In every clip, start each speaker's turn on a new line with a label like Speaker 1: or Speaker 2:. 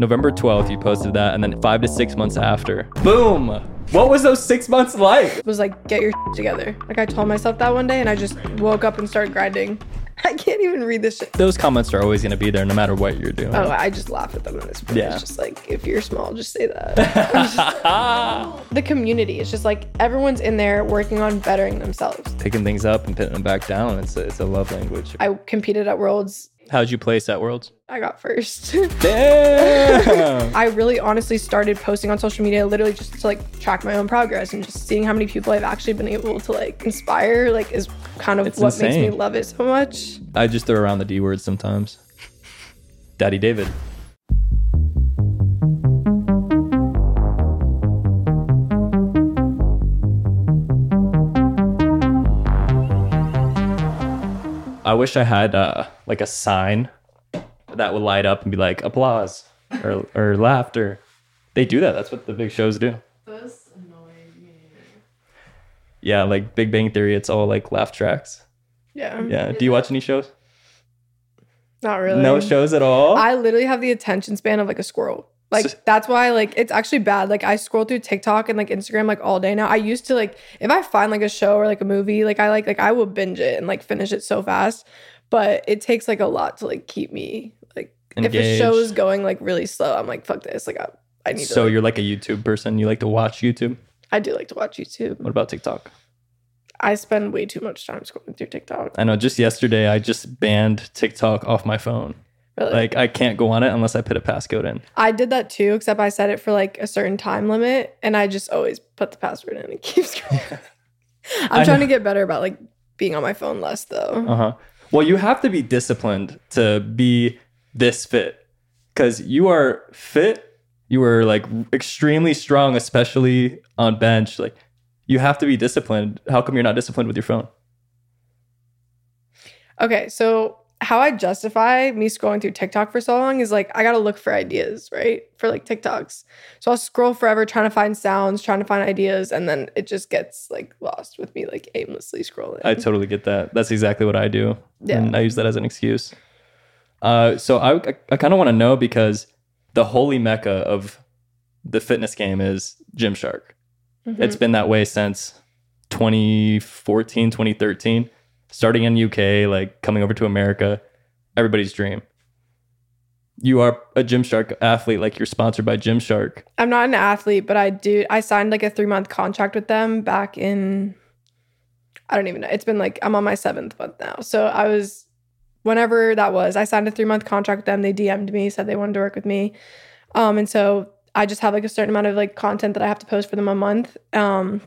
Speaker 1: November 12th, you posted that, and then five to six months after, boom. What was those six months like?
Speaker 2: It was like, get your together. Like I told myself that one day and I just woke up and started grinding. I can't even read this shit.
Speaker 1: Those comments are always going to be there no matter what you're doing.
Speaker 2: Oh, I just laugh at them in this point.
Speaker 1: Yeah.
Speaker 2: It's just like, if you're small, just say that. the community, it's just like everyone's in there working on bettering themselves.
Speaker 1: Picking things up and putting them back down. It's a, it's a love language.
Speaker 2: I competed at Worlds.
Speaker 1: How'd you place at Worlds?
Speaker 2: I got first.
Speaker 1: Damn.
Speaker 2: I really honestly started posting on social media literally just to like track my own progress and just seeing how many people I've actually been able to like inspire like is kind of
Speaker 1: It's
Speaker 2: what makes me love it so much.
Speaker 1: I just throw around the D word sometimes. Daddy David. I wish I had uh, like a sign that would light up and be like applause or, or laughter. They do that. That's what the big shows do.
Speaker 3: This annoyed me.
Speaker 1: Yeah, like Big Bang Theory, it's all like laugh tracks.
Speaker 2: Yeah.
Speaker 1: Yeah. Do you watch any shows?
Speaker 2: Not really.
Speaker 1: No shows at all?
Speaker 2: I literally have the attention span of like a squirrel. Like that's why like it's actually bad. Like I scroll through TikTok and like Instagram like all day now. I used to like if I find like a show or like a movie, like I like like I will binge it and like finish it so fast. But it takes like a lot to like keep me like if a show is going like really slow, I'm like fuck this. Like I, I need
Speaker 1: So
Speaker 2: to. Like,
Speaker 1: you're like a YouTube person. You like to watch YouTube.
Speaker 2: I do like to watch YouTube.
Speaker 1: What about TikTok?
Speaker 2: I spend way too much time scrolling through TikTok.
Speaker 1: I know. Just yesterday, I just banned TikTok off my phone.
Speaker 2: Really.
Speaker 1: Like I can't go on it unless I put a passcode in.
Speaker 2: I did that too, except I set it for like a certain time limit, and I just always put the password in and keep scrolling. I'm
Speaker 1: I
Speaker 2: trying
Speaker 1: know.
Speaker 2: to get better about like being on my phone less though.
Speaker 1: Uh huh. Well, you have to be disciplined to be this fit because you are fit. You are like extremely strong, especially on bench. Like you have to be disciplined. How come you're not disciplined with your phone?
Speaker 2: Okay, so how I justify me scrolling through TikTok for so long is like I gotta look for ideas, right? For like TikToks. So I'll scroll forever trying to find sounds, trying to find ideas, and then it just gets like lost with me like aimlessly scrolling.
Speaker 1: I totally get that. That's exactly what I do.
Speaker 2: Yeah.
Speaker 1: And I use that as an excuse. Uh, so I, I, I kind of want to know because the holy mecca of the fitness game is Gymshark.
Speaker 2: Mhm.
Speaker 1: It's been that way since 2014, 2013. Starting in UK, like coming over to America, everybody's dream. You are a Gymshark athlete, like you're sponsored by Gymshark.
Speaker 2: I'm not an athlete, but I do. I signed like a three month contract with them back in. I don't even know. It's been like I'm on my seventh month now. So I was, whenever that was, I signed a three month contract with them. They DM'd me, said they wanted to work with me, um, and so I just have like a certain amount of like content that I have to post for them a month. Um,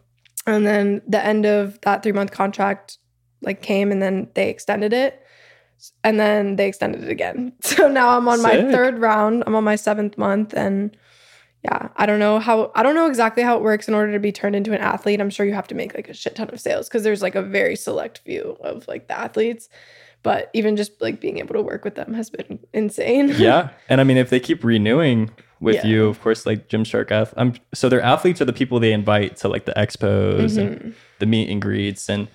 Speaker 2: and then the end of that three month contract like came, and then they extended it. And then they extended it again. So now I'm on my third round. I'm on my seventh month, and yeah i don't know how i don't know exactly how it works in order to be turned into an athlete i'm sure you have to make like a shit ton of sales because there's like a very select few of like the athletes but even just like being able to work with them has been insane
Speaker 1: yeah and i mean if they keep renewing with
Speaker 2: Yeah.
Speaker 1: you of course like gymshark ath- i'm so their athletes are the people they invite to like the expos and
Speaker 2: Mhm.
Speaker 1: the meet and greets and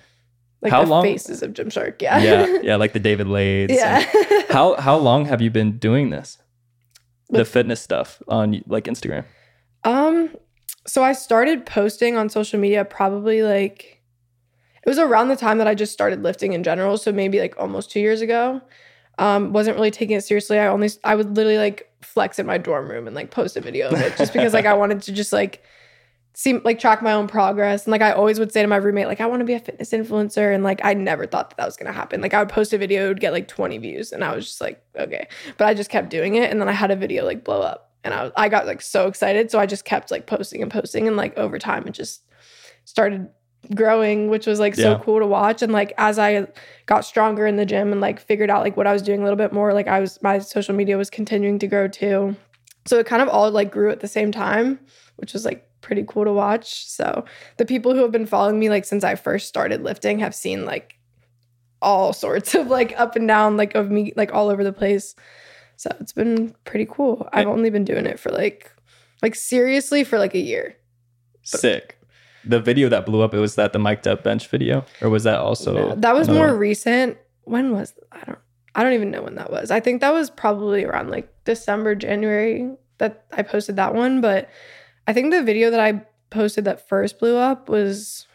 Speaker 2: like
Speaker 1: How
Speaker 2: the
Speaker 1: long-
Speaker 2: faces of gymshark yeah
Speaker 1: yeah yeah like the david laids
Speaker 2: yeah
Speaker 1: how how long have you been doing this the
Speaker 2: With-
Speaker 1: fitness stuff on like instagram
Speaker 2: Um, so I started posting on social media probably like it was around the time that I just started lifting in general, so maybe like almost 2 years ago. Um, wasn't really taking it seriously. I only I would literally like flex in my dorm room and like post a video of it just because like I wanted to just like see like track my own progress and like I always would say to my roommate like I want to be a fitness influencer and like I never thought that that was going to happen. Like I would post a video it would get like 20 views and I was just like okay. But I just kept doing it and then I had a video like blow up and I was, I got like so excited so I just kept like posting and posting and like over time it just started growing which was like so
Speaker 1: Yeah.
Speaker 2: cool to watch and like as I got stronger in the gym and like figured out like what I was doing a little bit more like I was my social media was continuing to grow too. So it kind of all like grew at the same time, which was like pretty cool to watch. So the people who have been following me like since I first started lifting have seen like all sorts of like up and down like of me like all over the place. So it's been pretty cool. I've only been doing it for like like seriously for like a year.
Speaker 1: sick the video that blew up it was that the mic'd up bench video or was that also
Speaker 2: No, that was
Speaker 1: another
Speaker 2: more recent. When was I don't I don't even know when that was. I think that was probably around like December, January that I posted that one, but I think the video that I posted that first blew up was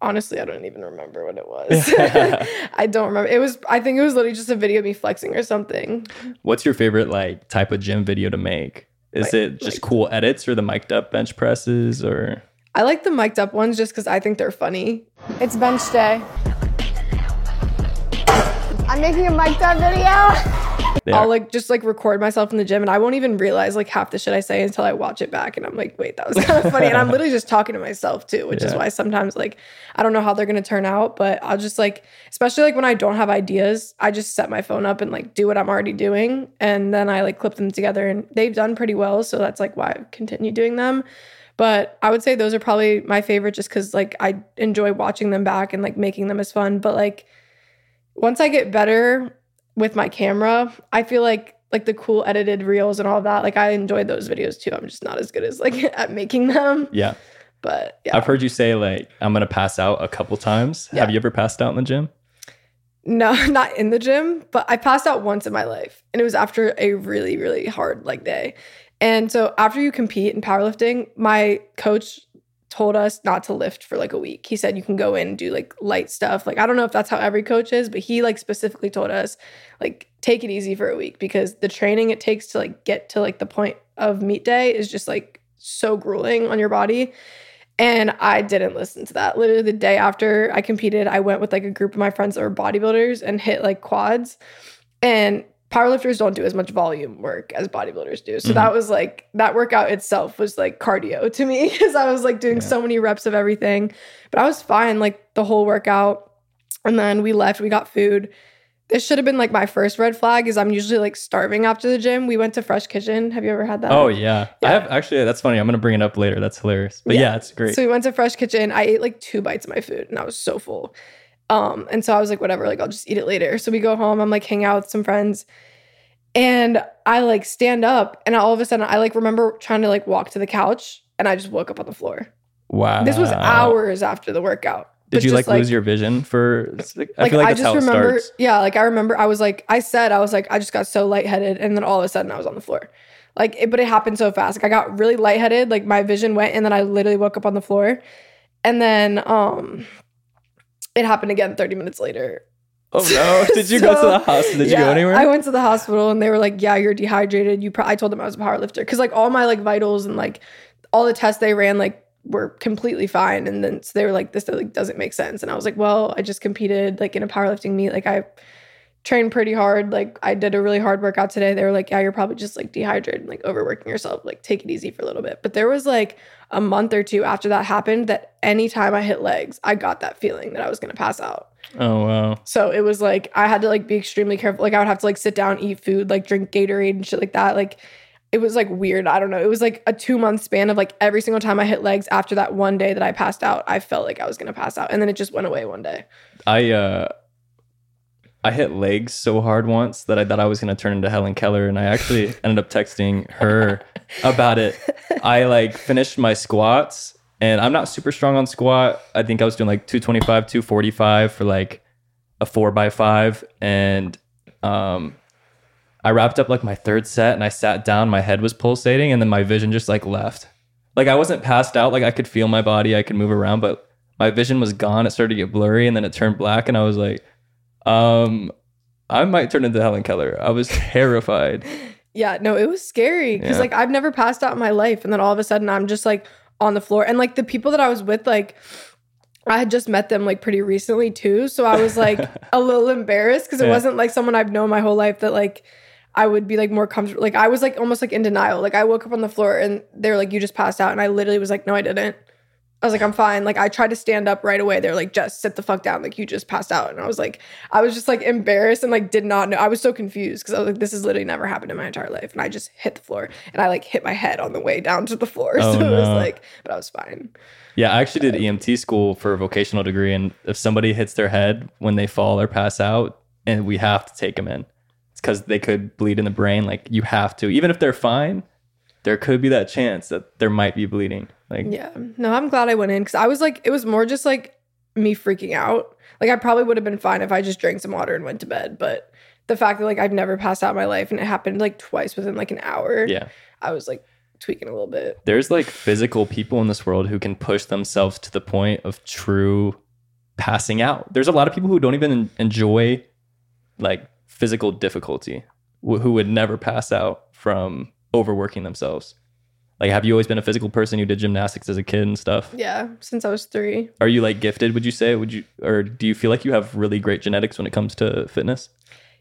Speaker 2: honestly I don't even remember what it was. I don't remember. It was I think it was literally just a video of me flexing or something.
Speaker 1: What's your favorite like type of gym video to make? Is
Speaker 2: Like-
Speaker 1: it just
Speaker 2: like-
Speaker 1: cool edits or the mic'd up bench presses or
Speaker 2: I like the mic'd up ones just because I think they're funny.
Speaker 4: It's bench day. I'm making a mic'd up video.
Speaker 2: I'll like just like record myself in the gym and I won't even realize like half the shit I say until I watch it back and I'm like, wait, that was kind of funny. And I'm literally just talking to myself too, which is why sometimes like I don't know how they're gonna turn out, but I'll just like, especially like when I don't have ideas, I just set my phone up and like do what I'm already doing. And then I like clip them together and they've done pretty well. So that's like why I continue doing them. But I would say those are probably my favorite just because like I enjoy watching them back and like making them as fun. But like once I get better with my camera, I feel like like the cool edited reels and all that. Like I enjoyed those videos too. I'm just not as good as like at making them.
Speaker 1: yeah.
Speaker 2: But yeah.
Speaker 1: I've heard you say like I'm gonna pass out a couple times.
Speaker 2: Yeah.
Speaker 1: Have you ever passed out in the gym?
Speaker 2: No, not in the gym, but I passed out once in my life. And it was after a really, really hard like day. And so after you compete in powerlifting, my coach told us not to lift for like a week. He said you can go in and do like light stuff. Like I don't know if that's how every coach is, but he like specifically told us like take it easy for a week because the training it takes to like get to like the point of meet day is just like so grueling on your body. And I didn't listen to that. Literally the day after I competed, I went with like a group of my friends that were bodybuilders and hit like quads. And powerlifters don't do as much volume work as bodybuilders do. So
Speaker 1: Mhm.
Speaker 2: that was like that workout itself was like cardio to me because I was like doing
Speaker 1: Yeah.
Speaker 2: so many reps of everything. But I was fine like the whole workout. And then we left, we got food. This should have been like my first red flag is I'm usually like starving after the gym. We went to Fresh Kitchen. Have you ever had that?
Speaker 1: Oh yeah. I have actually that's funny. I'm gonna bring it up later. That's hilarious. But
Speaker 2: Yeah.
Speaker 1: yeah, it's great.
Speaker 2: So we went to Fresh Kitchen. I ate like two bites of my food and I was so full. Um, and so I was like, whatever, like I'll just eat it later. So we go home, I'm like hanging out with some friends. And I like stand up and all of a sudden I like remember trying to like walk to the couch and I just woke up on the floor.
Speaker 1: wow.
Speaker 2: This was hours after the workout.
Speaker 1: Did you
Speaker 2: just,
Speaker 1: like, lose your vision for I
Speaker 2: like
Speaker 1: feel like
Speaker 2: I just remember, yeah, like I remember I was like, I said I was like, I just got so lightheaded, and then all of a sudden I was on the floor, like, it, but it happened so fast. Like I got really lightheaded, like my vision went, and then I literally woke up on the floor, and then um, it happened again thirty minutes later.
Speaker 1: Oh no. Did you go to the hospital? Did you go anywhere?
Speaker 2: I went to the hospital, and they were like, "Yeah, you're dehydrated." You, pro-, I told them I was a power lifter because like all my like vitals and like all the tests they ran like were completely fine and then so they were like this like doesn't make sense and i was like well i just competed like in a powerlifting meet like i trained pretty hard like i did a really hard workout today they were like yeah you're probably just like dehydrated and like overworking yourself like take it easy for a little bit but there was like a month or two after that happened that anytime i hit legs i got that feeling that i was going to pass out
Speaker 1: oh wow.
Speaker 2: so it was like I had to like be extremely careful. Like I would have to like sit down, eat food, like drink Gatorade and shit like that. Like it was like weird. I don't know. It was like a two month span of like every single time I hit legs after that one day that I passed out, I felt like I was gonna pass out. And then it just went away one day.
Speaker 1: I uh I hit legs so hard once that I thought I was gonna turn into Helen Keller, and I actually ended up texting her about it. I like finished my squats, and I'm not super strong on squat. I think I was doing like 225, 245 for like a four by five, and um, I wrapped up like my third set, and I sat down. My head was pulsating, and then my vision just like left. Like I wasn't passed out. Like I could feel my body, I could move around, but my vision was gone. It started to get blurry, and then it turned black, and I was like, um, I might turn into Helen Keller. I was terrified.
Speaker 2: Yeah, no, it was scary because
Speaker 1: Yeah.
Speaker 2: like I've never passed out in my life, and then all of a sudden I'm just like on the floor, and like the people that I was with, like I had just met them like pretty recently too, so I was like a little embarrassed because it
Speaker 1: Yeah.
Speaker 2: wasn't like someone I've known my whole life that like I would be like more comfortable. Like I was like almost like in denial. Like I woke up on the floor and they're like, "You just passed out," and I literally was like, "No, I didn't." I was like, I'm fine. Like I tried to stand up right away. They're like, just sit the fuck down. Like you just passed out. And I was like, I was just like embarrassed and like did not know. I was so confused because I was like, this has literally never happened in my entire life. And I just hit the floor and I like hit my head on the way down to the floor.
Speaker 1: Oh,
Speaker 2: so it was
Speaker 1: no.
Speaker 2: like, but I was fine.
Speaker 1: Yeah, I actually did EMT school for a vocational degree, and if somebody hits their head when they fall or pass out, and we have to take them in, it's because they could bleed in the brain. Like you have to, even if they're fine, there could be that chance that there might be bleeding. Like
Speaker 2: Yeah. No, I'm glad I went in because I was like, it was more just like me freaking out. Like I probably would have been fine if I just drank some water and went to bed, but the fact that like I've never passed out in my life and it happened like twice within like an hour.
Speaker 1: Yeah.
Speaker 2: I was like tweaking a little bit.
Speaker 1: There's like physical people in this world who can push themselves to the point of true passing out. There's a lot of people who don't even enjoy like physical difficulty, who would never pass out from overworking themselves. Like, have you always been a physical person who did gymnastics as a kid and stuff?
Speaker 2: Yeah, since I was three.
Speaker 1: Are you like gifted? Would you say? Would you, or do you feel like you have really great genetics when it comes to fitness?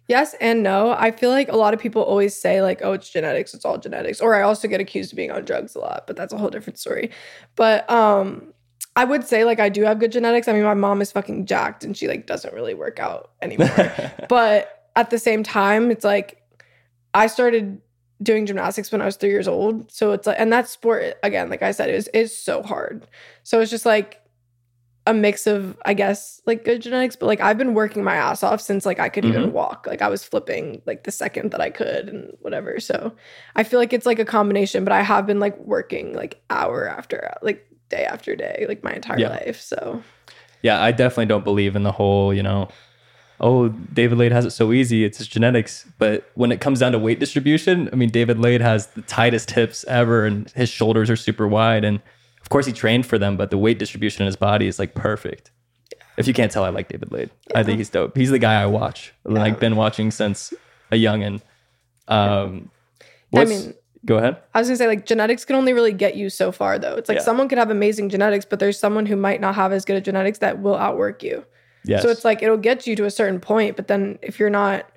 Speaker 2: Yes and no. I feel like a lot of people always say like, "Oh, it's genetics. It's all genetics." Or I also get accused of being on drugs a lot, but that's a whole different story. But um, I would say like I do have good genetics. I mean, my mom is fucking jacked and she like doesn't really work out anymore. but at the same time, it's like I started doing gymnastics when I was three years old. So it's like, and that sport again, like I said, is is so hard. So it's just like a mix of, I guess, like good genetics. But like I've been working my ass off since like I could even mm-hmm. walk. Like I was flipping like the second that I could and whatever. So I feel like it's like a combination. But I have been like working like hour after like day after day, like my entire
Speaker 1: Yeah.
Speaker 2: life. So
Speaker 1: yeah, I definitely don't believe in the whole, you know, oh, David Laid has it so easy. It's his genetics. But when it comes down to weight distribution, I mean, David Laid has the tightest hips ever and his shoulders are super wide. And of course, he trained for them, but the weight distribution in his body is like perfect. If you can't tell, I like David Laid. I think he's dope. He's the guy I watch. Like, been watching since a youngin. Um,
Speaker 2: I mean,
Speaker 1: go ahead.
Speaker 2: I was gonna say like genetics can only really get you so far though. It's like
Speaker 1: Yeah.
Speaker 2: someone could have amazing genetics, but there's someone who might not have as good at genetics that will outwork you.
Speaker 1: Yes.
Speaker 2: So it's like it'll get you to a certain point, but then if you're not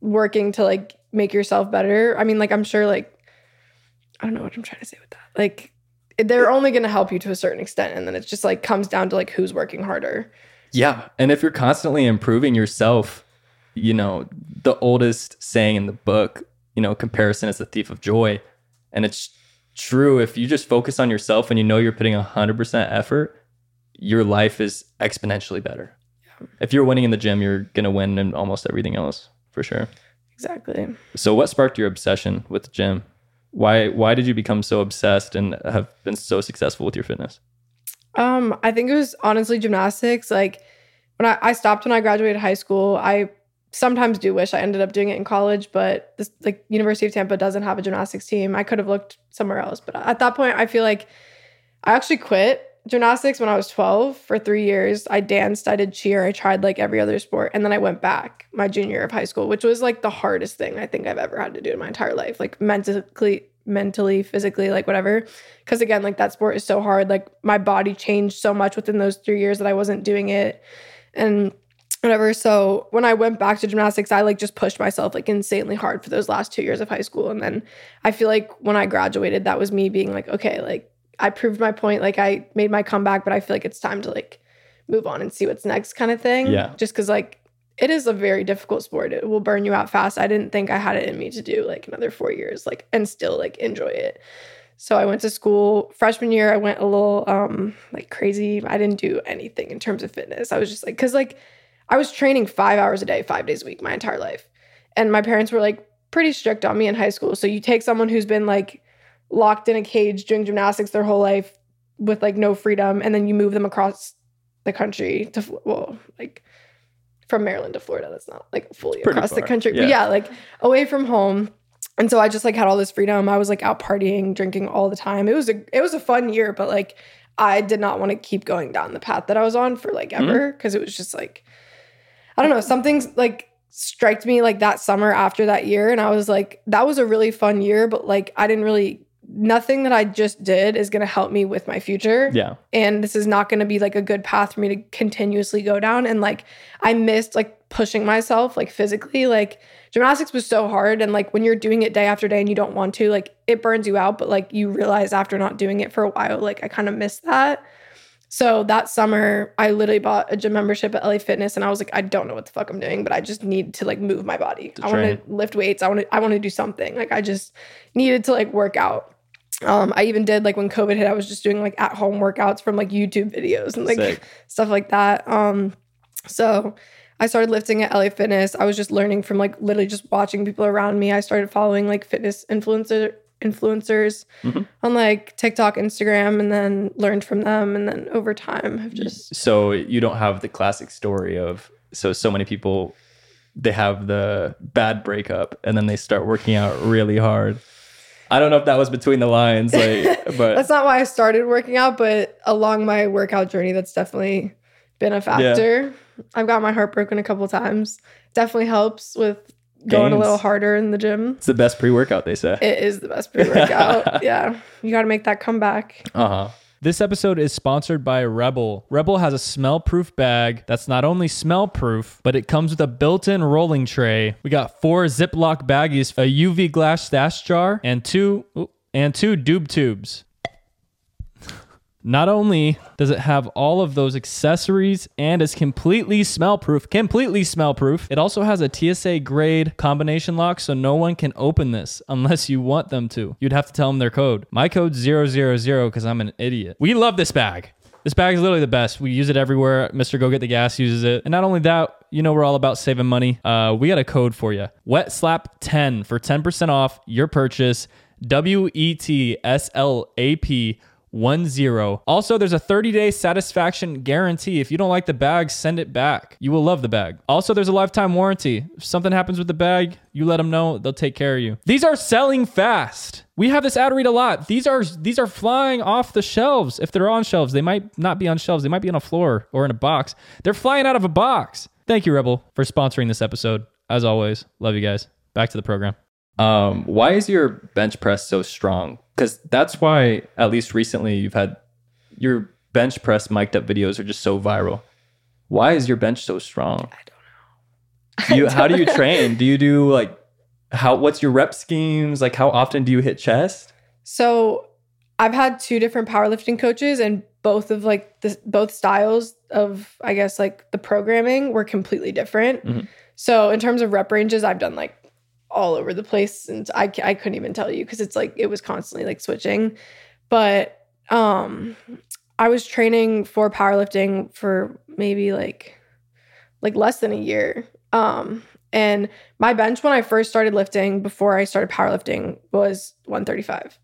Speaker 2: working to like make yourself better, I mean, like I'm sure like I don't know what I'm trying to say with that. Like they're only gonna help you to a certain extent, and then it's just like comes down to like who's working harder.
Speaker 1: Yeah. And if you're constantly improving yourself, you know, the oldest saying in the book, you know, comparison is the thief of joy. And it's true. If you just focus on yourself and you know you're putting 100% effort, your life is exponentially better. If you're winning in the gym, you're going to win in almost everything else for sure.
Speaker 2: Exactly.
Speaker 1: So what sparked your obsession with the gym? Why why did you become so obsessed and have been so successful with your fitness?
Speaker 2: Um, I think it was honestly gymnastics. Like when I, I stopped when I graduated high school, I sometimes do wish I ended up doing it in college, but this like University of Tampa doesn't have a gymnastics team. I could have looked somewhere else, but at that point, I feel like I actually quit gymnastics when I was 12 for three years. I danced, I did cheer, I tried like every other sport, and then I went back my junior year of high school, which was like the hardest thing I think I've ever had to do in my entire life, like mentally, mentally, physically, like whatever. Because again, like that sport is so hard. Like my body changed so much within those three years that I wasn't doing it, and whatever. So when I went back to gymnastics, I like just pushed myself like insanely hard for those last two years of high school. And then I feel like when I graduated, that was me being like, okay, like I proved my point, like I made my comeback, but I feel like it's time to like move on and see what's next kind of thing.
Speaker 1: Yeah.
Speaker 2: Just cause like it is a very difficult sport. It will burn you out fast. I didn't think I had it in me to do like another four years, like and still like enjoy it. So I went to school freshman year. I went a little um like crazy. I didn't do anything in terms of fitness. I was just like, cause like I was training five hours a day, five days a week, my entire life. And my parents were like pretty strict on me in high school. So you take someone who's been like locked in a cage doing gymnastics their whole life with like no freedom, and then you move them across the country to well, like from Maryland to Florida. That's not like fully across the country,
Speaker 1: yeah.
Speaker 2: but yeah, like away from home. And so I just like had all this freedom. I was like out partying, drinking all the time. It was a it was a fun year, but like I did not want to keep going down the path that I was on for like
Speaker 1: Mm-hmm.
Speaker 2: ever because it was just like I don't know, something's like striked me like that summer after that year and I was like that was a really fun year, but like I didn't really nothing that I just did is going to help me with my future.
Speaker 1: Yeah.
Speaker 2: and this is not going to be like a good path for me to continuously go down. And like i missed like pushing myself like physically. Like gymnastics was so hard. And like when you're doing it day after day and you don't want to like it burns you out but like you realize after not doing it for a while like i kind of missed that. So that summer i literally bought a gym membership at la fitness and i was like i don't know what the fuck i'm doing but i just need to like move my body. I want to lift weights. I want to i want to do something. Like i just needed to like work out um, I even did like when COVID hit, I was just doing like at home workouts from like YouTube videos and like
Speaker 1: Sick.
Speaker 2: stuff like that. Um, so I started lifting at LA Fitness. I was just learning from like literally just watching people around me. I started following like fitness influencer influencers
Speaker 1: Mhm.
Speaker 2: on like TikTok, Instagram, and then learned from them. And then over time have just
Speaker 1: So you don't have the classic story of so so many people they have the bad breakup and then they start working out really hard. I don't know if that was between the lines, like, but
Speaker 2: That's not why I started working out, but along my workout journey, that's definitely been a factor. I've got my heart broken a couple times. Definitely helps with going a little harder in the gym.
Speaker 1: it's the best pre-workout they say.
Speaker 2: It is the best pre workout. yeah. You got to make that comeback.
Speaker 1: Uh huh.
Speaker 5: This episode is sponsored by REBL. REBL has a smell proof bag that's not only smell proof, but it comes with a built in rolling tray. We got four Ziploc baggies, a UV glass stash jar, and two, and two doob tubes. Not only does it have all of those accessories and is completely smell proof, completely smell proof, it also has a TSA grade combination lock so no one can open this unless you want them to. You'd have to tell them their code. My code's 000 because I'm an idiot. We love this bag. This bag is literally the best. We use it everywhere. Mr. Go Get the Gas uses it. And not only that, you know we're all about saving money. Uh, we got a code for you. Wet Slap 10 for 10% off your purchase. W E T S L A P one zero. Also, there's a 30 day satisfaction guarantee. If you don't like the bag, send it back. You will love the bag. Also, there's a lifetime warranty. If something happens with the bag, you let them know. They'll take care of you. These are selling fast. We have this ad read a lot. These are these are flying off the shelves. If they're on shelves, they might not be on shelves. They might be on a floor or in a box. They're flying out of a box. Thank you, REBL, for sponsoring this episode. As always, love you guys. Back to the program.
Speaker 1: Um, why is your bench press so strong? Because that's why, at least recently, you've had your bench press mic'd up videos are just so viral. Why is your bench so strong? I don't know. You, how do you train? Do you do like how? What's your rep schemes? Like how often do you hit chest?
Speaker 2: So I've had two different powerlifting coaches, and both of like the both styles of I guess like the programming were completely different.
Speaker 1: Mhm.
Speaker 2: So in terms of rep ranges, I've done like all over the place, and I I couldn't even tell you because it's like it was constantly like switching. But um, I was training for powerlifting for maybe like like less than a year. Um, and my bench when I first started lifting before I started powerlifting was 135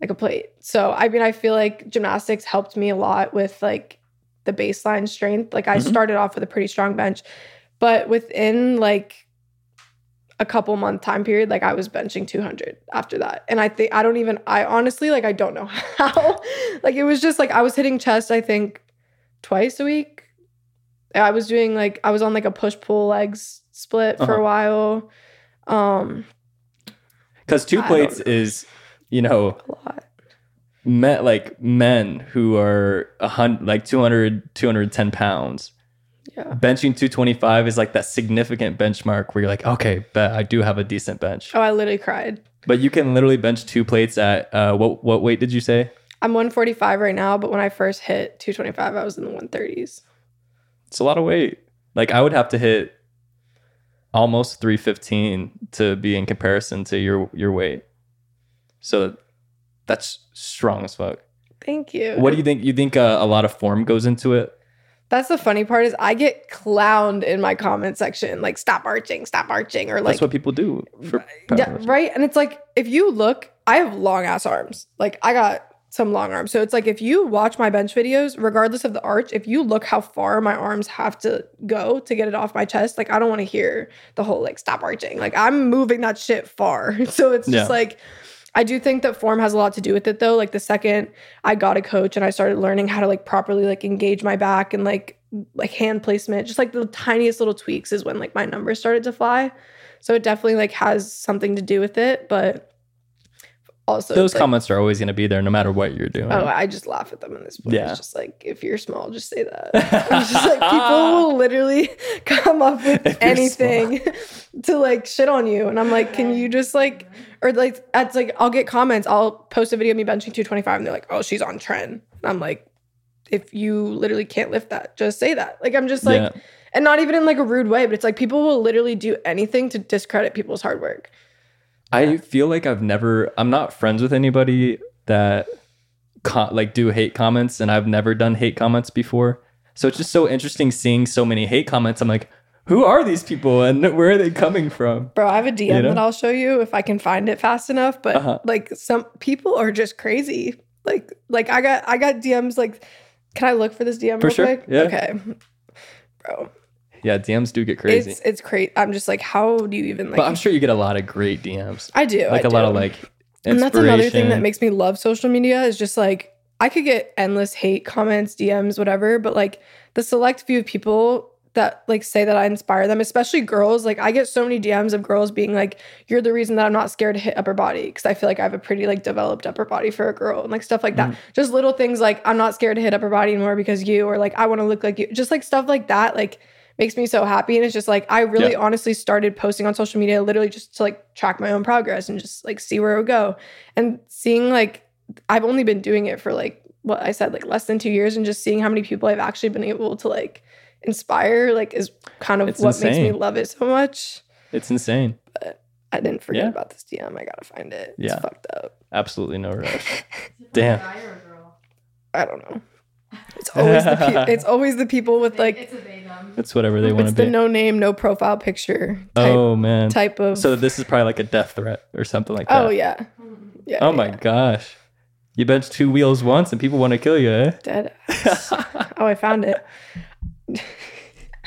Speaker 2: like a plate. So I mean, I feel like gymnastics helped me a lot with like the baseline strength. Like I
Speaker 1: Mhm.
Speaker 2: started off with a pretty strong bench, but within like a couple month time period, like I was benching 200 after that. And I think I don't even I honestly like I don't know how. like it was just like I was hitting chest I think twice a week. I was doing like I was on like a push pull legs split for
Speaker 1: Uh-huh.
Speaker 2: a while. Um
Speaker 1: Because two
Speaker 2: I
Speaker 1: plates is, you know,
Speaker 2: a lot.
Speaker 1: men like men who are a hundred, like 200, 210 pounds.
Speaker 2: Yeah.
Speaker 1: Benching 225 is like that significant benchmark where you're like, okay, but I do have a decent bench.
Speaker 2: Oh, I literally cried.
Speaker 1: But you can literally bench two plates at uh, what what weight did you say?
Speaker 2: I'm 145 right now, but when I first hit 225, I was in the 130s.
Speaker 1: It's a lot of weight. Like I would have to hit almost 315 to be in comparison to your your weight. So that's strong as fuck.
Speaker 2: Thank you.
Speaker 1: What do you think? You think uh, a lot of form goes into it?
Speaker 2: That's the funny part is I get clowned in my comment section, like stop arching, stop arching, or like
Speaker 1: that's what people do for
Speaker 2: yeah, right. And it's like if you look, I have long ass arms. Like I got some long arms. So it's like if you watch my bench videos, regardless of the arch, if you look how far my arms have to go to get it off my chest, like I don't want to hear the whole like stop arching. Like I'm moving that shit far. So it's just
Speaker 1: Yeah.
Speaker 2: like I do think that form has a lot to do with it though. Like the second I got a coach and I started learning how to like properly like engage my back and like like hand placement, just like the tiniest little tweaks is when like my numbers started to fly. So it definitely like has something to do with it, but also
Speaker 1: Those
Speaker 2: like,
Speaker 1: comments are always going to be there no matter what you're doing.
Speaker 2: Oh, I just laugh at them in this point.
Speaker 1: Yeah.
Speaker 2: It's just like if you're small, just say that. It's just like people will literally come up with
Speaker 1: If
Speaker 2: anything to like shit on you. And I'm like, can you just like or like that's like I'll get comments. I'll post a video of me benching 225 and they're like, oh, she's on tren. And I'm like, if you literally can't lift that, just say that. Like I'm just like
Speaker 1: Yeah.
Speaker 2: and not even in like a rude way, but it's like people will literally do anything to discredit people's hard work.
Speaker 1: I feel like I've never. I'm not friends with anybody that like do hate comments, and I've never done hate comments before. So it's just so interesting seeing so many hate comments. I'm like, who are these people, and where are they coming from?
Speaker 2: Bro, I have a DM
Speaker 1: You know?
Speaker 2: that I'll show you if I can find it fast enough. But
Speaker 1: Uh-huh.
Speaker 2: like some people are just crazy. Like like I got I got DMs like can I look for this DM
Speaker 1: For
Speaker 2: real
Speaker 1: sure,
Speaker 2: quick?
Speaker 1: yeah.
Speaker 2: Okay. Bro.
Speaker 1: Yeah, DMs do get crazy.
Speaker 2: It's it's crazy. I'm just like, how do you even like?
Speaker 1: but I'm sure you get a lot of great DMs.
Speaker 2: I do
Speaker 1: Like
Speaker 2: a
Speaker 1: a lot of like
Speaker 2: and that's another thing that makes me love social media is just like I could get endless hate comments, DMs, whatever, but like the select few people that like say that I inspire them, especially girls. Like I get so many DMs of girls being like, "You're the reason that I'm not scared to hit upper body," because I feel like I have a pretty like developed upper body for a girl, and like stuff like that. Mm. Just little things like I'm not scared to hit upper body anymore because you, or like I want to look like you. Just like stuff like that, like makes me so happy. And it's just like I really
Speaker 1: Yeah.
Speaker 2: honestly started posting on social media literally just to like track my own progress and just like see where it would go. And seeing like I've only been doing it for like what I said, like less than two years, and just seeing how many people I've actually been able to like inspire, like is kind of
Speaker 1: It's
Speaker 2: what makes me love it so much.
Speaker 1: It's insane.
Speaker 2: But I didn't forget
Speaker 1: Yeah.
Speaker 2: about this DM. I gotta find it.
Speaker 1: Yeah.
Speaker 2: It's fucked up.
Speaker 1: Absolutely no rush. Damn.
Speaker 3: a guy or a girl?
Speaker 2: I don't know. It's always the pe- it's always the people with like
Speaker 3: it's a they them.
Speaker 1: It's whatever they want to be.
Speaker 2: it's the no name, no profile picture type
Speaker 1: oh man.
Speaker 2: type of.
Speaker 1: So this is probably like a death threat or something like that.
Speaker 2: oh yeah, yeah.
Speaker 1: Oh my
Speaker 2: yeah.
Speaker 1: gosh. You bench two wheels once and people want to kill you, eh?
Speaker 2: Dead. oh, I found it.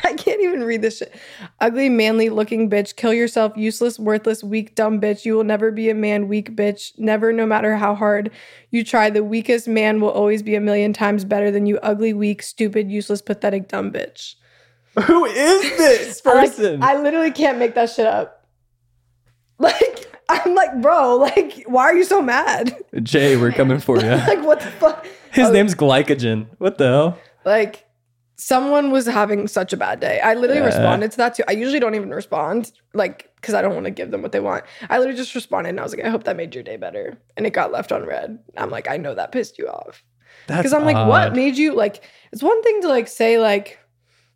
Speaker 2: I can't even read this shit. Ugly, manly looking bitch. Kill yourself. Useless, worthless, weak, dumb bitch. You will never be a man, weak bitch. Never, no matter how hard you try. The weakest man will always be a million times better than you. Ugly, weak, stupid, useless, pathetic, dumb bitch.
Speaker 1: Who is this
Speaker 2: I, like-
Speaker 1: person?
Speaker 2: I literally can't make that shit up. Like, I'm like, bro, like, why are you so mad?
Speaker 1: Jay, we're coming for you.
Speaker 2: like, what the fuck?
Speaker 1: His
Speaker 2: Oh,
Speaker 1: name's Glycogen. What the hell?
Speaker 2: Like someone was having such a bad day. I literally
Speaker 1: Yeah.
Speaker 2: responded to that too. I usually don't even respond, like, because I don't want to give them what they want. I literally just responded and I was like, I hope that made your day better. And it got left on red. I'm like, I know that pissed you off. Because I'm like, what made you like it's one thing to like say like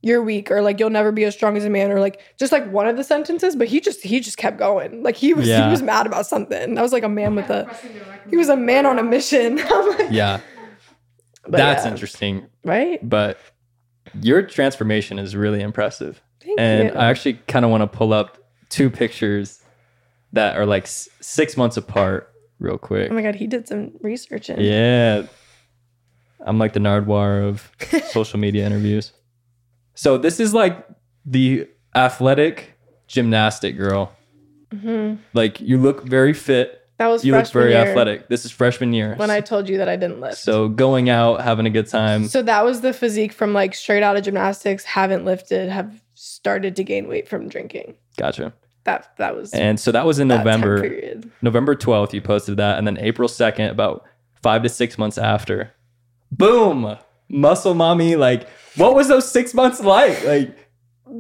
Speaker 2: you're weak or like you'll never be as strong as a man or like just like one of the sentences, but he just he just kept going. Like he was
Speaker 1: Yeah.
Speaker 2: he was mad about something. That was like a man with a
Speaker 3: Pressing the record.
Speaker 2: he was a man on a mission. Like,
Speaker 1: Yeah,
Speaker 2: but
Speaker 1: that's
Speaker 2: yeah.
Speaker 1: interesting.
Speaker 2: Right?
Speaker 1: But your transformation is really impressive.
Speaker 2: Thank
Speaker 1: and
Speaker 2: you.
Speaker 1: I actually kind of want to pull up two pictures that are like s- six months apart, real quick.
Speaker 2: Oh my god, he did some research in.
Speaker 1: Yeah. I'm like the Nardwuar of social media interviews. So this is like the athletic gymnastic girl.
Speaker 2: Mhm.
Speaker 1: Like you look very fit.
Speaker 2: That was
Speaker 1: You look very
Speaker 2: year
Speaker 1: athletic. This is freshman year.
Speaker 2: when I told you that I didn't lift.
Speaker 1: so going out, having a good time.
Speaker 2: So that was the physique from like straight out of gymnastics, haven't lifted, have started to gain weight from drinking.
Speaker 1: Gotcha.
Speaker 2: That that was
Speaker 1: And so that was in
Speaker 2: that
Speaker 1: November.
Speaker 2: period.
Speaker 1: November 12th, you posted that. And then April 2nd, about five to six months after, boom, muscle mommy. Like, what was those six months like? Like,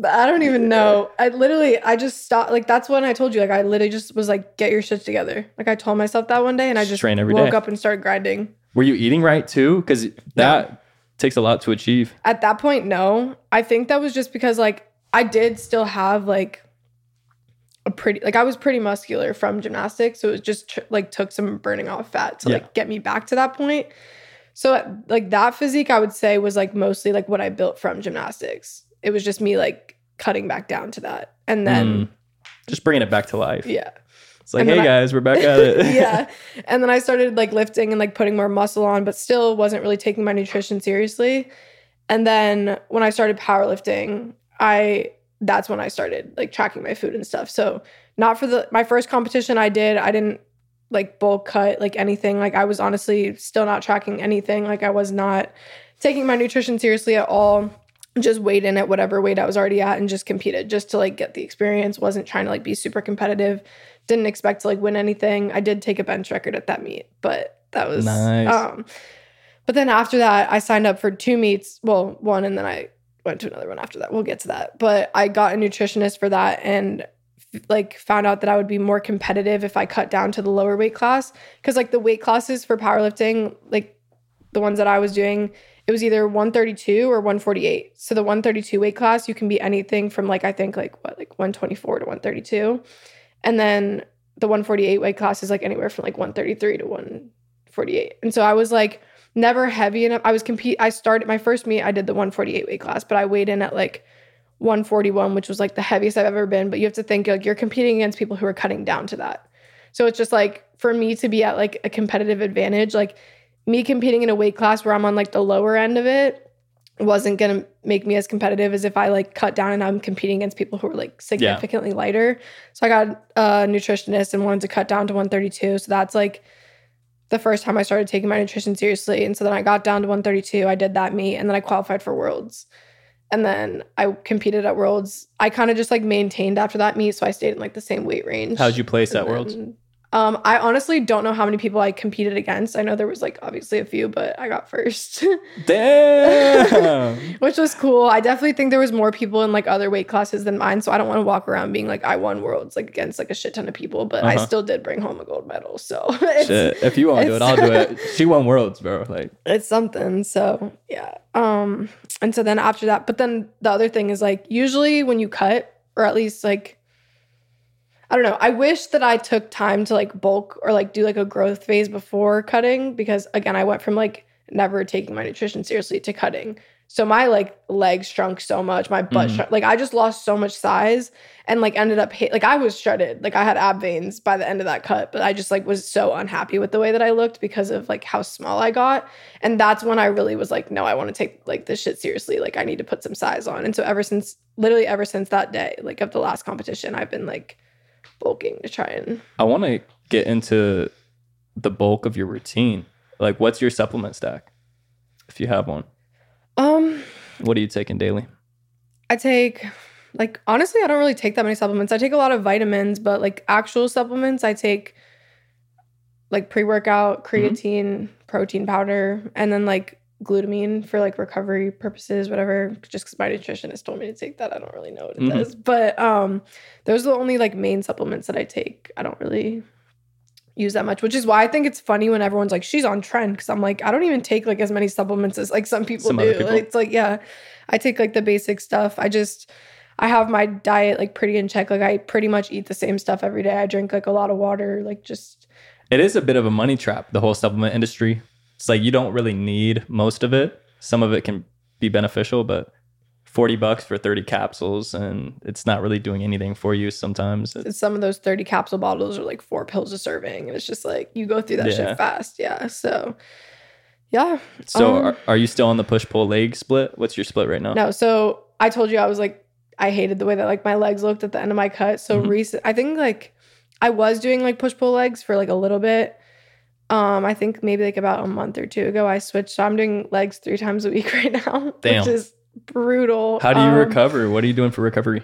Speaker 2: I don't even know. I literally, I just stopped. Like that's when I told you. Like I literally just was like, get your shit together. Like I told myself that one day, and I
Speaker 1: Just train every
Speaker 2: woke
Speaker 1: day.
Speaker 2: up and started grinding.
Speaker 1: were you eating right too? Because that takes a lot to achieve.
Speaker 2: At that point, no. I think that was just because like I did still have like a pretty like I was pretty muscular from gymnastics, so it just tr- like took some burning off fat to
Speaker 1: Yeah.
Speaker 2: like get me back to that point. So like that physique, I would say was like mostly like what I built from gymnastics. It was just me like cutting back down to that, and then
Speaker 1: Mm. Just bringing it back to life.
Speaker 2: yeah.
Speaker 1: It's like, hey
Speaker 2: I-
Speaker 1: guys, we're back at it.
Speaker 2: yeah. And then I started like lifting and like putting more muscle on, but still wasn't really taking my nutrition seriously. And then when I started powerlifting, I that's when I started like tracking my food and stuff. So not for the my first competition I did, I didn't like bulk cut like anything. Like I was honestly still not tracking anything. Like I was not taking my nutrition seriously at all. Just weighed in at whatever weight I was already at and just competed just to like get the experience. Wasn't trying to like be super competitive didn't expect to like win anything. I did take a bench record at that meet, but that was
Speaker 1: Nice.
Speaker 2: Um, but then after that, I signed up for two meets. Well, one, and then I went to another one after that. We'll get to that. But I got a nutritionist for that, and like found out that I would be more competitive if I cut down to the lower weight class. Because like the weight classes for powerlifting, like the ones that I was doing, it was either 132 or 148. So the 132 weight class, you can be anything from like I think like what like 124 to 132. And then the 148 weight class is like anywhere from like 133 to 148. And so I was like never heavy enough. I was compete I started my first meet, I did the 148 weight class, but I weighed in at like 141, which was like the heaviest I've ever been. But you have to think like you're competing against people who are cutting down to that. So it's just like for me to be at like a competitive advantage, like me competing in a weight class where I'm on like the lower end of it wasn't gonna make me as competitive as if I like cut down and I'm competing against people who are like significantly lighter. So I got a nutritionist and wanted to cut down to 132. So that's like the first time I started taking my nutrition seriously. And so then I got down to 132. I did that meet and then I qualified for worlds. And then I competed at worlds. I kind of just like maintained after that meet. So I stayed in like the same weight range.
Speaker 1: How'd you place at Worlds?
Speaker 2: Um, I honestly don't know how many people I competed against. I know there was like obviously a few, but I got first,
Speaker 1: Damn.
Speaker 2: which was cool. I definitely think there was more people in like other weight classes than mine, so I don't want to walk around being like I won worlds like against like a shit ton of people, but I
Speaker 1: Uh-huh.
Speaker 2: still did bring home a gold medal. So
Speaker 1: Shit. If you want to do it, I'll do it. She won worlds, bro. Like,
Speaker 2: it's something. So yeah. Um, and so then after that, but then the other thing is like usually when you cut, or at least like I don't know. I wish that I took time to like bulk or like do like a growth phase before cutting because again, I went from like never taking my nutrition seriously to cutting. So my like legs shrunk so much, my butt
Speaker 1: Mhm.
Speaker 2: shrunk. Like I just lost so much size and like ended up hit, like I was shredded. Like I had ab veins by the end of that cut, but I just like was so unhappy with the way that I looked because of like how small I got. And that's when I really was like, no, I want to take like this shit seriously. Like I need to put some size on. And so ever since literally ever since that day, like of the last competition, I've been like bulking to try and
Speaker 1: I want to get into the bulk of your routine. Like, what's your supplement stack? If you have one,
Speaker 2: um
Speaker 1: what are you taking daily?
Speaker 2: I take like honestly, I don't really take that many supplements. I take a lot of vitamins, but like actual supplements, I take like pre-workout, creatine, protein powder, and then like glutamine for like recovery purposes, whatever. Just because my nutritionist told me to take that, I don't really know what it
Speaker 1: Mhm.
Speaker 2: does. But um, those are the only like main supplements that I take. I don't really use that much, which is why I think it's funny when everyone's like, "She's on tren," because I'm like, I don't even take like as many supplements as like some people
Speaker 1: Some
Speaker 2: do.
Speaker 1: people.
Speaker 2: It's like, yeah, I take like the basic stuff. I just I have my diet like pretty in check. Like I pretty much eat the same stuff every day. I drink like a lot of water. Like just
Speaker 1: It is a bit of a money trap, the whole supplement industry. It's like you don't really need most of it. Some of it can be beneficial, but 40 bucks for 30 capsules and it's not really doing anything for you sometimes. It's-
Speaker 2: some of those 30 capsule bottles are like four pills a serving. And it's just like you go through that
Speaker 1: Yeah.
Speaker 2: shit fast. Yeah. So yeah.
Speaker 1: so
Speaker 2: Um,
Speaker 1: are, are you still on the push pull leg split? What's your split right now?
Speaker 2: No, so I told you I was like I hated the way that like my legs looked at the end of my cut. So
Speaker 1: Mhm.
Speaker 2: recent I think like I was doing like push pull legs for like a little bit. Um, I think maybe like about a month or two ago I switched. So I'm doing legs three times a week right now,
Speaker 1: Damn.
Speaker 2: which is brutal.
Speaker 1: How do you
Speaker 2: Um,
Speaker 1: recover? What are you doing for recovery?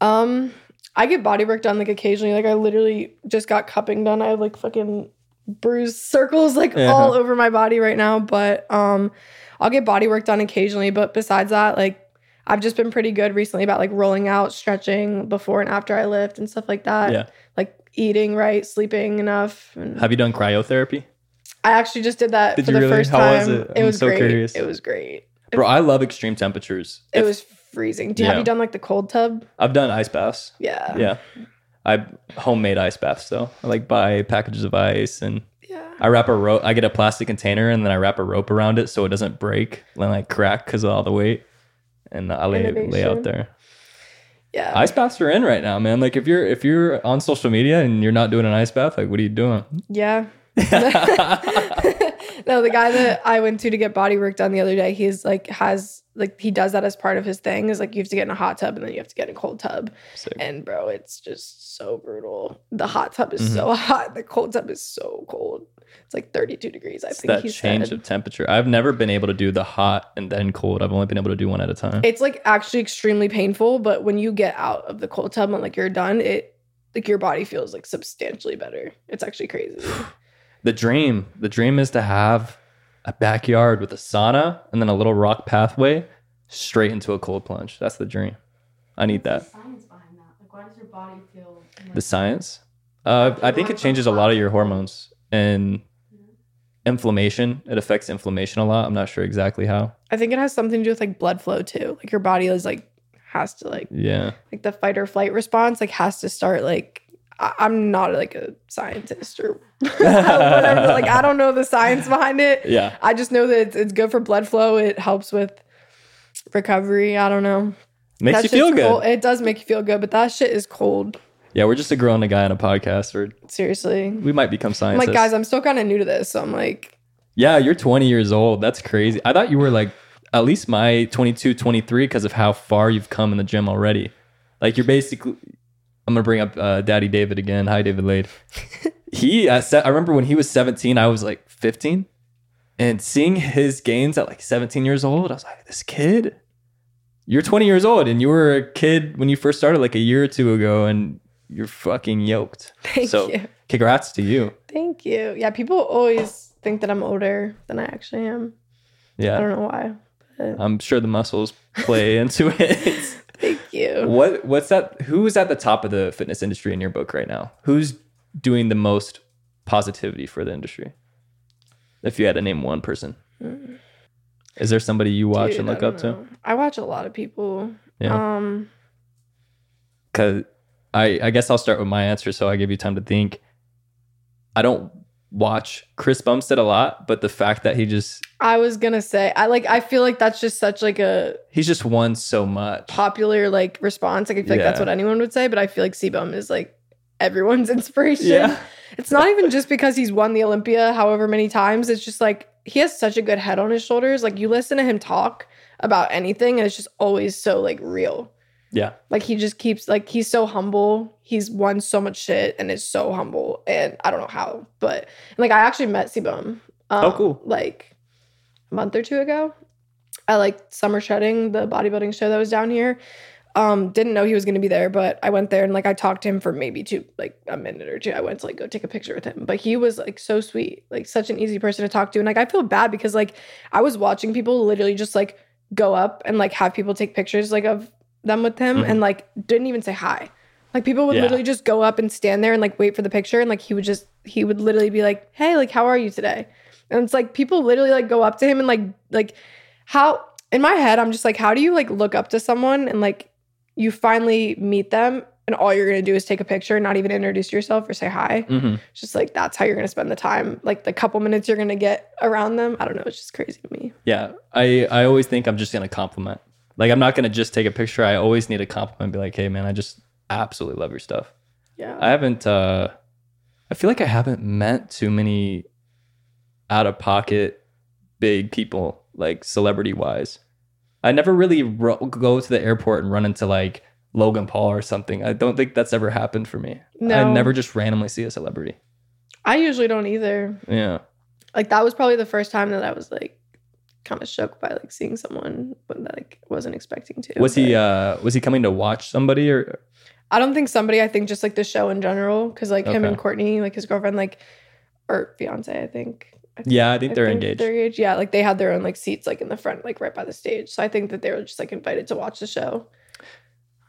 Speaker 2: Um, I get body work done like occasionally. Like I literally just got cupping done. I have like fucking bruised circles like
Speaker 1: Yeah.
Speaker 2: all over my body right now. But um, I'll get body work done occasionally. But besides that, like I've just been pretty good recently about like rolling out, stretching before and after I lift and stuff like that.
Speaker 1: Yeah.
Speaker 2: Like eating right, sleeping enough. And
Speaker 1: Have you done cryotherapy?
Speaker 2: I actually just did that
Speaker 1: Did
Speaker 2: for the
Speaker 1: really?
Speaker 2: first
Speaker 1: How
Speaker 2: time.
Speaker 1: was it? I'm
Speaker 2: was
Speaker 1: so
Speaker 2: great.
Speaker 1: curious.
Speaker 2: It was great.
Speaker 1: Bro, I love extreme temperatures.
Speaker 2: It
Speaker 1: If-
Speaker 2: was freezing. Do you have you done like the cold tub?
Speaker 1: I've done ice baths.
Speaker 2: Yeah.
Speaker 1: Yeah. I homemade ice baths though. I like buy packages of ice and
Speaker 2: Yeah.
Speaker 1: I wrap a rope. I get a plastic container and then I wrap a rope around it so it doesn't break and like crack because of all the weight. And I lay lay out there.
Speaker 2: Yeah.
Speaker 1: Ice baths are in right now, man. Like if you're if you're on social media and you're not doing an ice bath, like what are you doing?
Speaker 2: Yeah. no, the guy that I went to to get body work done the other day, he's like has like he does that as part of his thing. Is like you have to get in a hot tub and then you have to get in a cold tub.
Speaker 1: Sick.
Speaker 2: And bro, it's just so brutal. The hot tub is
Speaker 1: Mm-hmm.
Speaker 2: so hot. The cold tub is so cold. It's like 32 degrees. I
Speaker 1: It's
Speaker 2: think
Speaker 1: that
Speaker 2: he
Speaker 1: change
Speaker 2: said.
Speaker 1: of temperature. I've never been able to do the hot and then cold. I've only been able to do one at a time.
Speaker 2: It's like actually extremely painful, but when you get out of the cold tub and like you're done, it like your body feels like substantially better. It's actually crazy.
Speaker 1: the dream, the dream is to have a backyard with a sauna and then a little rock pathway straight into a cold plunge. That's the dream. I need that.
Speaker 3: Science behind that. Like, why does your body feel?
Speaker 1: The science. Uh, I think it changes a lot of your hormones and inflammation. It affects inflammation a lot. I'm not sure exactly how.
Speaker 2: I think it has something to do with like blood flow too. Like your body is like has to like
Speaker 1: Yeah.
Speaker 2: like the fight or flight response like has to start like I- I'm not like a scientist or whatever. Like I don't know the science behind it.
Speaker 1: Yeah.
Speaker 2: I just know that it's, it's good for blood flow. It helps with recovery. I don't know.
Speaker 1: Makes
Speaker 2: That
Speaker 1: you feel good.
Speaker 2: cold. It does make you feel good, but that shit is cold.
Speaker 1: Yeah, we're just a girl and a guy on a podcast, or
Speaker 2: Seriously.
Speaker 1: we might become
Speaker 2: I'm
Speaker 1: scientists.
Speaker 2: like, guys, I'm still kind of new to this. So I'm like,
Speaker 1: yeah, you're 20 years old. That's crazy. I thought you were like at least my 22, 23 because of how far you've come in the gym already. Like you're basically, I'm gonna bring up uh, Daddy David again. Hi, David Laid. he, se- I remember when he was 17, I was like 15, and seeing his gains at like 17 years old, I was like, this kid. You're 20 years old, and you were a kid when you first started, like a year or two ago, and you're fucking yoked.
Speaker 2: Thank
Speaker 1: so,
Speaker 2: you.
Speaker 1: congrats to you.
Speaker 2: Thank you. Yeah, people always think that I'm older than I actually am.
Speaker 1: Yeah.
Speaker 2: I don't know why. But
Speaker 1: I'm sure the muscles play into it.
Speaker 2: thank you.
Speaker 1: What what's that? Who's at the top of the fitness industry in your book right now? Who's doing the most positivity for the industry? If you had to name one person, is there somebody you watch
Speaker 2: Dude,
Speaker 1: and look up to?
Speaker 2: I watch a lot of people.
Speaker 1: Yeah.
Speaker 2: Um,
Speaker 1: Because I I guess I'll start with my answer, so I give you time to think. I don't watch Chris Bumstead a lot, but the fact that he just
Speaker 2: I was gonna say I like I feel like that's just such like a
Speaker 1: he's just won so much.
Speaker 2: popular like response. Like I feel like that's what anyone would say, but I feel like CBum is like everyone's inspiration.
Speaker 1: Yeah.
Speaker 2: It's not even just because he's won the Olympia however many times. It's just like he has such a good head on his shoulders. Like you listen to him talk about anything and it's just always so like real.
Speaker 1: Yeah.
Speaker 2: Like he just keeps like he's so humble. He's won so much shit and is so humble. And I don't know how, but like I actually met CBum. Um,
Speaker 1: Oh, cool.
Speaker 2: Like a month or two ago. I like summer shedding, the bodybuilding show that was down here. Um, didn't know he was gonna be there, but I went there and like I talked to him for maybe two like a minute or two. I went to like go take a picture with him. But he was like so sweet, like such an easy person to talk to. And like I feel bad because like I was watching people literally just like go up and like have people take pictures like of them with him
Speaker 1: Mhm.
Speaker 2: and like didn't even say hi. Like people would
Speaker 1: Yeah.
Speaker 2: literally just go up and stand there and like wait for the picture and like he would just he would literally be like, "Hey, like how are you today?" And it's like people literally like go up to him and like like how in my head I'm just like how do you like look up to someone and like you finally meet them and all you're going to do is take a picture and not even introduce yourself or say hi.
Speaker 1: hmm
Speaker 2: It's just like that's how you're going to spend the time, like the couple minutes you're going to get around them. I don't know, it's just crazy to me.
Speaker 1: Yeah. I I always think I'm just gonna compliment. Like I'm not gonna just take a picture. I always need a compliment. Be like, hey man, I just absolutely love your stuff.
Speaker 2: Yeah.
Speaker 1: I haven't. uh I feel like I haven't met too many out of pocket big people like celebrity wise. I never really ro- go to the airport and run into like Logan Paul or something. I don't think that's ever happened for me.
Speaker 2: No.
Speaker 1: I never just randomly see a celebrity.
Speaker 2: I usually don't either.
Speaker 1: Yeah.
Speaker 2: Like that was probably the first time that I was like kind of shook by like seeing someone but that like wasn't expecting to.
Speaker 1: Was he uh was he coming to watch somebody or
Speaker 2: I don't think somebody. I think just like the show in general, because like him and Courtney, like his girlfriend, like or fiance, I think. I think-
Speaker 1: Yeah, I think they're engaged.
Speaker 2: They're engaged. Yeah, like they had their own like seats like in the front, like right by the stage. So I think that they were just like invited to watch the show.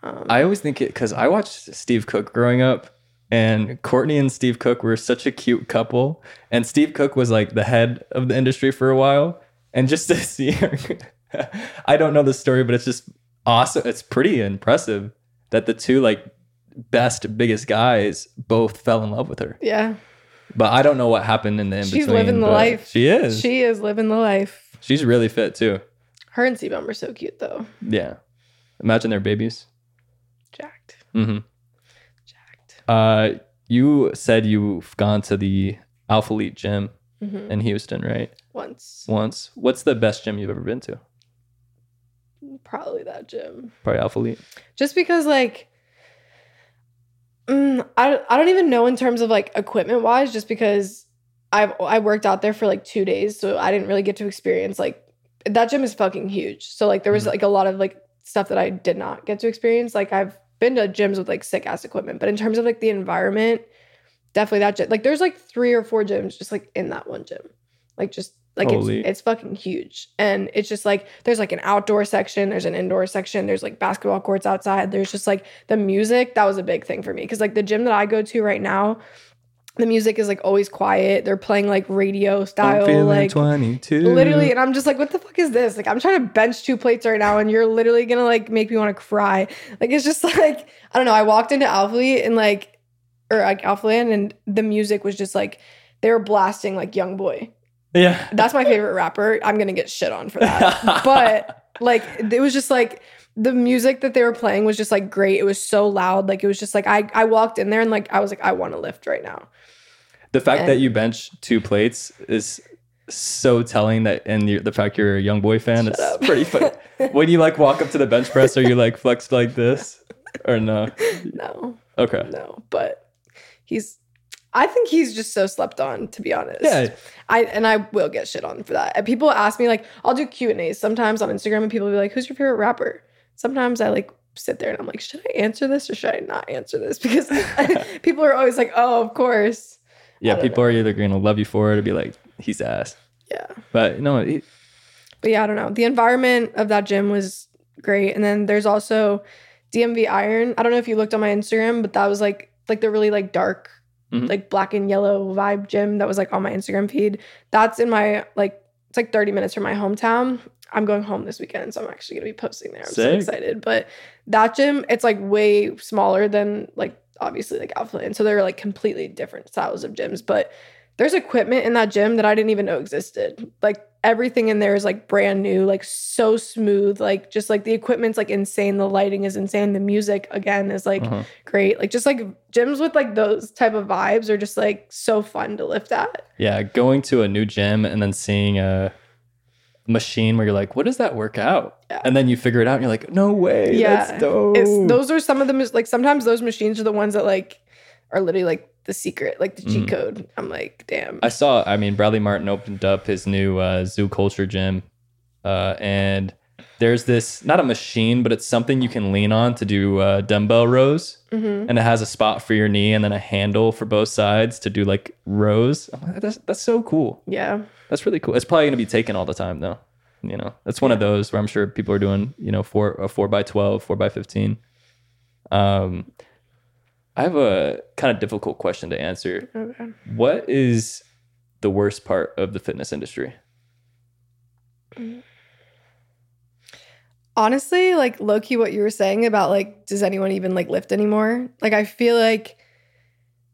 Speaker 2: Um,
Speaker 1: I always think it because I watched Steve Cook growing up, and Courtney and Steve Cook were such a cute couple. And Steve Cook was like the head of the industry for a while. And just to see her, I don't know the story, but it's just awesome. It's pretty impressive that the two like best, biggest guys both fell in love with her.
Speaker 2: yeah,
Speaker 1: But I don't know what happened in the in
Speaker 2: she's living the life.
Speaker 1: She is.
Speaker 2: She is living the life.
Speaker 1: She's really fit too.
Speaker 2: Her and CBum are so cute though.
Speaker 1: Yeah. Imagine their babies.
Speaker 2: Jacked,
Speaker 1: hmm
Speaker 2: jacked.
Speaker 1: Uh, you said you've gone to the Alpha Elite gym
Speaker 2: hmm
Speaker 1: in Houston, right?
Speaker 2: Once,
Speaker 1: Once. What's the best gym you've ever been to?
Speaker 2: probably that gym.
Speaker 1: Probably Alpha Elite.
Speaker 2: just because like mm, I, I don't even know in terms of like equipment wise just because I've I worked out there for like two days so I didn't really get to experience like that gym is fucking huge so like there was
Speaker 1: Mhm.
Speaker 2: like a lot of like stuff that I did not get to experience like I've been to gyms with like sick ass equipment but in terms of like the environment definitely that gym like there's like three or four gyms just like in that one gym like just like
Speaker 1: Holy.
Speaker 2: it's, it's fucking huge. And it's just like there's like an outdoor section there's an indoor section there's like basketball courts outside there's just like the music that was a big thing for me. Because like the gym that i go to right now the music is like always quiet. They're playing like radio style like
Speaker 1: 22.
Speaker 2: literally and i'm just like what the fuck is this? Like i'm trying to bench two plates right now and you're literally gonna like make me want to cry. Like it's just like i don't know i walked into alpha Elite and like or like Alphaland and the music was just like they were blasting like YoungBoy
Speaker 1: Yeah.
Speaker 2: that's my favorite rapper. I'm gonna get shit on for that. but like it was just like the music that they were playing was just like great. It was so loud. Like it was just like I I walked in there and like I was like I want to lift right now.
Speaker 1: the fact that you bench two plates is so telling that, and the fact you're a YoungBoy fan, it's
Speaker 2: up.
Speaker 1: pretty funny. when you like walk up to the bench press, are you like flexed like this or no?
Speaker 2: No,
Speaker 1: Okay.
Speaker 2: no, but he's. I think he's just so slept on, to be honest.
Speaker 1: Yeah.
Speaker 2: I and I will get shit on for that. And people ask me like, I'll do Q and A's sometimes on Instagram, and people will be like, "Who's your favorite rapper?" Sometimes I like sit there and I'm like, should I answer this or should I not answer this? Because people are always like, "Oh, of course."
Speaker 1: Yeah, people are either going to love you for it or be like, he's ass.
Speaker 2: Yeah.
Speaker 1: But no,
Speaker 2: But yeah, I don't know. The environment of that gym was great. And then there's also DMV Iron. I don't know if you looked on my Instagram, but that was like like the really like dark,
Speaker 1: Mhm.
Speaker 2: like black and yellow vibe gym that was like on my Instagram feed. That's in my like it's like 30 minutes from my hometown. I'm going home this weekend, so I'm actually gonna be posting there. I'm so excited. But that gym, it's like way smaller than like obviously like Alpha and so they're like completely different styles of gyms. But there's equipment in that gym that I didn't even know existed. Like everything in there is like brand new, like so smooth. Like just like the equipment's like insane. The lighting is insane. The music again is like
Speaker 1: uh-huh.
Speaker 2: great. Like just like gyms with like those type of vibes are just like so fun to lift at.
Speaker 1: yeah, going to a new gym and then seeing a machine where you're like, what does that work out?
Speaker 2: Yeah.
Speaker 1: And then you figure it out and you're like, no way.
Speaker 2: Yeah.
Speaker 1: That's dope.
Speaker 2: It's those are some of the like sometimes those machines are the ones that like are literally like the secret, like the cheat
Speaker 1: Mhm.
Speaker 2: code. I'm like, damn.
Speaker 1: I saw, I mean, Bradley Martin opened up his new uh, zoo culture gym. Uh, and there's this, not a machine, but it's something you can lean on to do uh, dumbbell rows.
Speaker 2: Mhm.
Speaker 1: And it has a spot for your knee and then a handle for both sides to do like rows. I'm like, That's, that's so cool.
Speaker 2: Yeah.
Speaker 1: That's really cool. It's probably going to be taken all the time though. You know, that's one of those where I'm sure people are doing, you know, four, a four by 12, four by 15. Um, I have a kind of difficult question to answer.
Speaker 2: Okay.
Speaker 1: What is the worst part of the fitness industry?
Speaker 2: honestly like low key what you were saying about like does anyone even like lift anymore like i feel like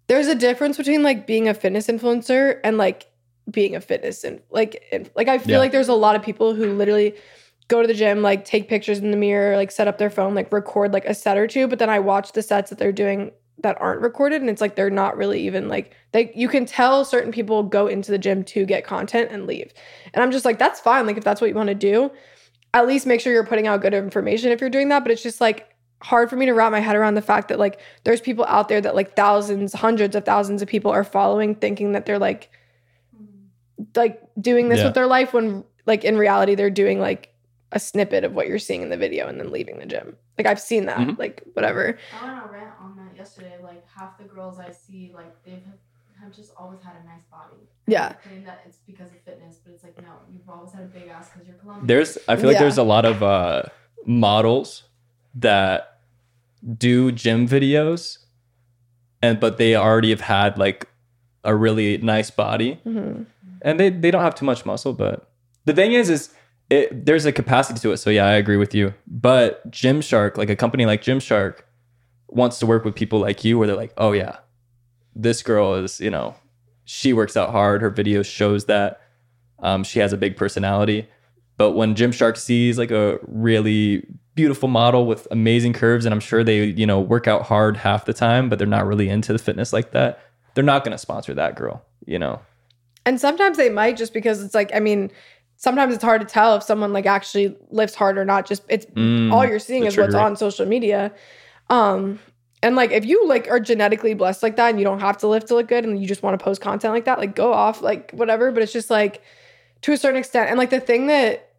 Speaker 2: there's a difference between like being a fitness influencer and like being a fitness and like in, like i feel
Speaker 1: Yeah.
Speaker 2: like there's a lot of people who literally go to the gym like take pictures in the mirror like set up their phone like record like a set or two but then i watch the sets that they're doing that aren't recorded and it's like they're not really even like they you can tell certain people go into the gym to get content and leave and i'm just like that's fine like if that's what you want to do at least make sure you're putting out good information if you're doing that. But it's just like hard for me to wrap my head around the fact that like there's people out there that like thousands, hundreds of thousands of people are following, thinking that they're like like doing this
Speaker 1: Yeah.
Speaker 2: with their life when like in reality they're doing like a snippet of what you're seeing in the video and then leaving the gym. Like I've seen that.
Speaker 1: Mhm.
Speaker 2: Like whatever.
Speaker 3: I went on a rant on that yesterday. Like half the girls I see, like they've have just always had a nice body.
Speaker 2: Yeah.
Speaker 3: Claim that it's because of fitness, but it's like no, you've always had a big ass because you're Colombian.
Speaker 1: There's, I feel like
Speaker 2: Yeah.
Speaker 1: there's a lot of uh, models that do gym videos, and but they already have had like a really nice body,
Speaker 2: Mhm.
Speaker 1: and they they don't have too much muscle. But the thing is, is it there's a capacity to it. So yeah, I agree with you. But Gymshark, like a company like Gymshark, wants to work with people like you, where they're like, oh yeah, this girl is you know, she works out hard. Her video shows that. Um, she has a big personality. But when Gymshark sees like a really beautiful model with amazing curves, and I'm sure they, you know, work out hard half the time, but they're not really into the fitness like that, they're not going to sponsor that girl, you know?
Speaker 2: And sometimes they might just because it's like, I mean, sometimes it's hard to tell if someone like actually lifts hard or not. Just it's
Speaker 1: Mm,
Speaker 2: all you're seeing is what's on social media. Um, and like if you like are genetically blessed like that and you don't have to lift to look good and you just want to post content like that, like go off, like whatever. But it's just like to a certain extent. And like the thing that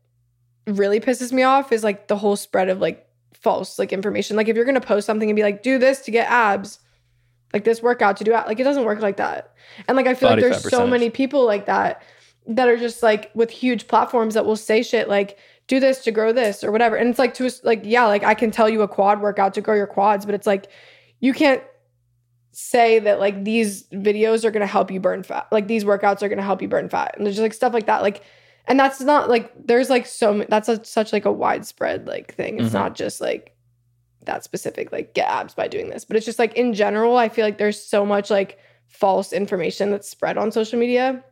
Speaker 2: really pisses me off is like the whole spread of like false like information. Like if you're gonna post something and be like, do this to get abs, like this workout to do ab-" like it doesn't work like that. And like I feel
Speaker 1: Body
Speaker 2: like there's so
Speaker 1: percentage.
Speaker 2: many people like that that are just like with huge platforms that will say shit like do this to grow this or whatever. And it's like to like yeah, like I can tell you a quad workout to grow your quads, but it's like you can't say that like these videos are going to help you burn fat. Like these workouts are going to help you burn fat. And there's just like stuff like that like and that's not like there's like so that's a, such like a widespread like thing. It's
Speaker 1: Mhm.
Speaker 2: not just like that specific like get abs by doing this, but it's just like in general I feel like there's so much like false information that's spread on social media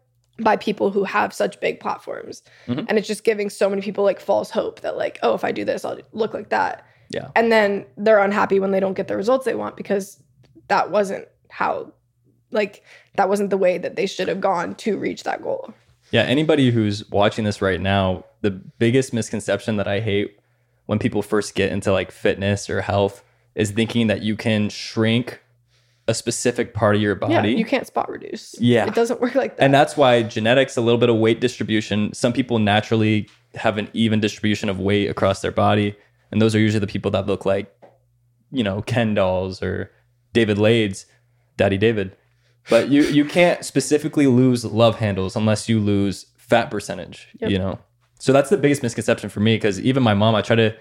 Speaker 2: by people who have such big platforms.
Speaker 1: Mhm.
Speaker 2: And it's just giving so many people like false hope that like, oh, if I do this, I'll look like that.
Speaker 1: Yeah.
Speaker 2: And then they're unhappy when they don't get the results they want because that wasn't how like that wasn't the way that they should have gone to reach that goal.
Speaker 1: Yeah, anybody who's watching this right now, the biggest misconception that I hate when people first get into like fitness or health is thinking that you can shrink a specific part of your body.
Speaker 2: Yeah, you can't spot reduce.
Speaker 1: Yeah.
Speaker 2: It doesn't work like that.
Speaker 1: And that's why genetics, a little bit of weight distribution. Some people naturally have an even distribution of weight across their body. And those are usually the people that look like, you know, Ken dolls or David Laids, Daddy David. But you you can't specifically lose love handles unless you lose fat percentage,
Speaker 2: Yep.
Speaker 1: you know. So that's the biggest misconception for me because even my mom, I try to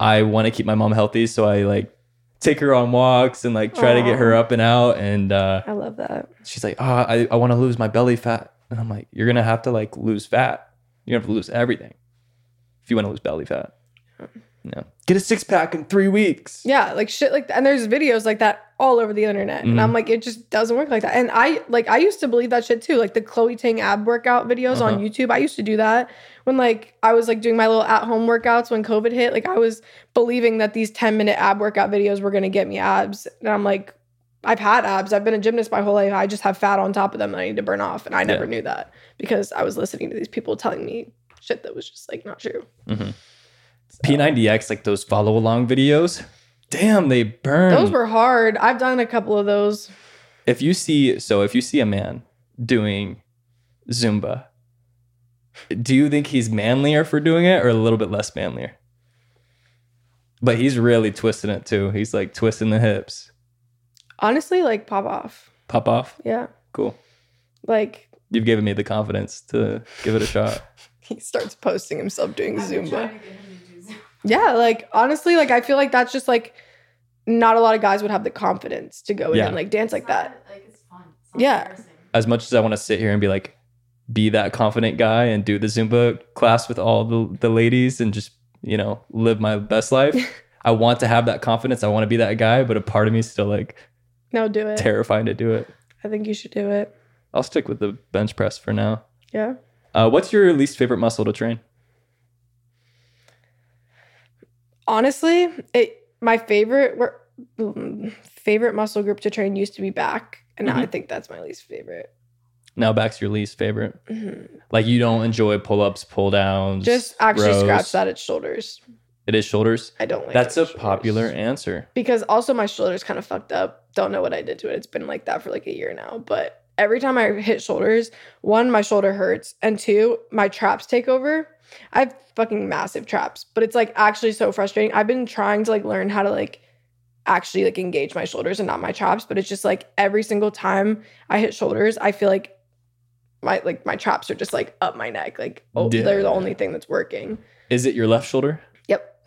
Speaker 1: I want to keep my mom healthy, so I like take her on walks and like try to get her up and out and uh
Speaker 2: I love that.
Speaker 1: she's like, oh, I, I want to lose my belly fat. And I'm like, you're going to have to like lose fat. You're going to have to lose everything if you want to lose belly fat. Yeah. Get a six pack in three weeks.
Speaker 2: Yeah, like shit like that. And there's videos like that all over the internet. And
Speaker 1: Mhm.
Speaker 2: I'm like, it just doesn't work like that. And I like I used to believe that shit too. Like the Chloe Ting ab workout videos on
Speaker 1: Uh-huh.
Speaker 2: YouTube. I used to do that when like I was like doing my little at home workouts when COVID hit. Like I was believing that these 10 minute ab workout videos were gonna get me abs. And I'm like, I've had abs. I've been a gymnast my whole life. I just have fat on top of them that I need to burn off. And I never
Speaker 1: Yeah.
Speaker 2: knew that because I was listening to these people telling me shit that was just like not true.
Speaker 1: mm-hmm P90X, like those follow along videos. Damn, they burn.
Speaker 2: Those were hard. I've done a couple of those.
Speaker 1: if you see, so if you see a man doing Zumba, do you think he's manlier for doing it or a little bit less manlier? But he's really twisting it too. He's like twisting the hips.
Speaker 2: Honestly, like pop off.
Speaker 1: Pop off.
Speaker 2: Yeah.
Speaker 1: Cool.
Speaker 2: Like
Speaker 1: You've given me the confidence to give it a shot.
Speaker 2: he starts posting himself doing
Speaker 3: I've been
Speaker 2: Zumba. Yeah, like honestly, like I feel like that's just like not a lot of guys would have the confidence to go in
Speaker 1: Yeah.
Speaker 2: and like dance like that.
Speaker 3: Like it's fun. It's not
Speaker 2: Yeah.
Speaker 3: embarrassing.
Speaker 1: As much as I want to sit here and be like, be that confident guy and do the Zumba class with all the, the ladies and just, you know, live my best life. I want to have that confidence. I want to be that guy, but a part of me is still like
Speaker 2: No, do it.
Speaker 1: terrified to do it.
Speaker 2: I think you should do it.
Speaker 1: I'll stick with the bench press for now.
Speaker 2: Yeah.
Speaker 1: Uh, what's your least favorite muscle to train?
Speaker 2: Honestly, it my favorite favorite muscle group to train used to be back, and now I think that's my least favorite.
Speaker 1: Now back's your least favorite.
Speaker 2: Mhm.
Speaker 1: Like you don't enjoy pull ups, pull downs.
Speaker 2: Just actually
Speaker 1: rows.
Speaker 2: scratch that. It's shoulders.
Speaker 1: It is shoulders.
Speaker 2: I don't like.
Speaker 1: That's a
Speaker 2: with
Speaker 1: popular answer.
Speaker 2: because also my shoulders kind of fucked up. Don't know what I did to it. It's been like that for like a year now. But every time I hit shoulders, one, my shoulder hurts, and two, my traps take over. I have fucking massive traps, but it's like actually so frustrating. I've been trying to like learn how to like actually like engage my shoulders and not my traps, but it's just like every single time I hit shoulders, I feel like my like my traps are just like up my neck. Like oh,
Speaker 1: Yeah.
Speaker 2: they're the only thing that's working.
Speaker 1: Is it your left shoulder?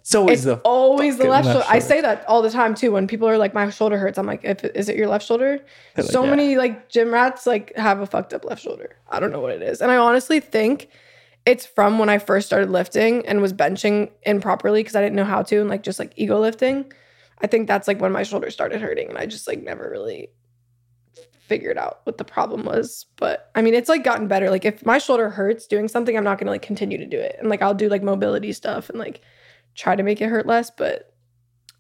Speaker 1: It's always
Speaker 2: It's
Speaker 1: the
Speaker 2: always the left,
Speaker 1: left
Speaker 2: shoulder. I say that all the time too. When people are like, "My shoulder hurts," I'm like, if, "Is it your left shoulder?"
Speaker 1: Like,
Speaker 2: so
Speaker 1: yeah.
Speaker 2: many like gym rats like have a fucked up left shoulder. I don't know what it is, and I honestly think it's from when I first started lifting and was benching improperly because I didn't know how to, and like just like ego lifting. I think that's like when my shoulder started hurting, and I just like never really figured out what the problem was. But I mean, it's like gotten better. Like if my shoulder hurts doing something, I'm not gonna like continue to do it, and like I'll do like mobility stuff and like try to make it hurt less, but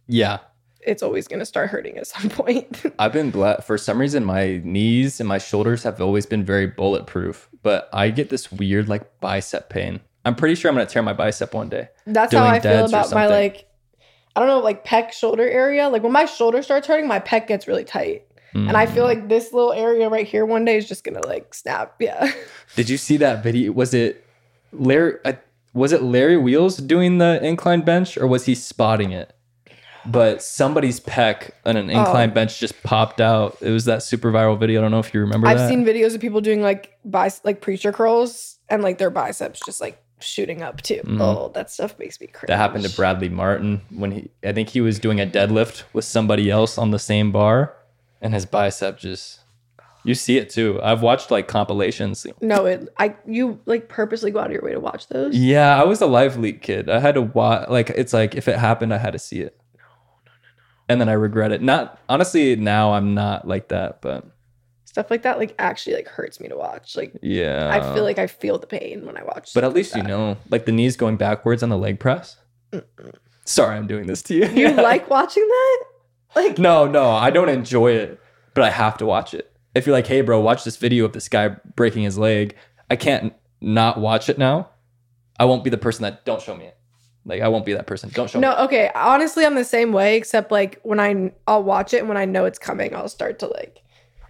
Speaker 1: yeah.
Speaker 2: it's always going to start hurting at some point.
Speaker 1: I've been blessed for some reason. My knees and my shoulders have always been very bulletproof, but I get this weird like bicep pain. I'm pretty sure I'm gonna tear my bicep one day.
Speaker 2: That's how I feel about my like I don't know, like pec shoulder area. Like when my shoulder starts hurting, my pec gets really tight. And I feel
Speaker 1: Mm.
Speaker 2: like this little area right here one day is just going to like snap. Yeah.
Speaker 1: Did you see that video? Was it Larry? Uh, was it Larry Wheels doing the incline bench, or was he spotting it? But somebody's pec on an incline
Speaker 2: Oh.
Speaker 1: bench just popped out. It was that super viral video. I don't know if you remember
Speaker 2: I've
Speaker 1: that.
Speaker 2: seen videos of people doing like bice- like preacher curls and like their biceps just like shooting up too.
Speaker 1: Mhm.
Speaker 2: Oh, that stuff makes me cringe.
Speaker 1: that happened to Bradley Martin when he. I think he was doing a deadlift with somebody else on the same bar, and his bicep just. You see it too. I've watched like compilations.
Speaker 2: No, it I you like purposely go out of your way to watch those.
Speaker 1: Yeah, I was a LiveLeak kid. I had to watch. Like it's like if it happened, I had to see it. No, no, no, no. And then I regret it. Not honestly. Now I'm not like that, but
Speaker 2: Stuff like that like actually like hurts me to watch. Like
Speaker 1: yeah.
Speaker 2: I feel like I feel the pain when I watch.
Speaker 1: But at least
Speaker 2: like
Speaker 1: you know, like the knees going backwards on the leg press. Sorry, I'm doing this to you.
Speaker 2: You like watching that? Like
Speaker 1: No, no, I don't enjoy it, but I have to watch it. If you're like, hey, bro, watch this video of this guy breaking his leg, I can't not watch it now. I won't be the person that don't show me it. Like I won't be that person. Don't show me.
Speaker 2: No, okay. Honestly, I'm the same way, except like when I I'll watch it and when I know it's coming, I'll start to like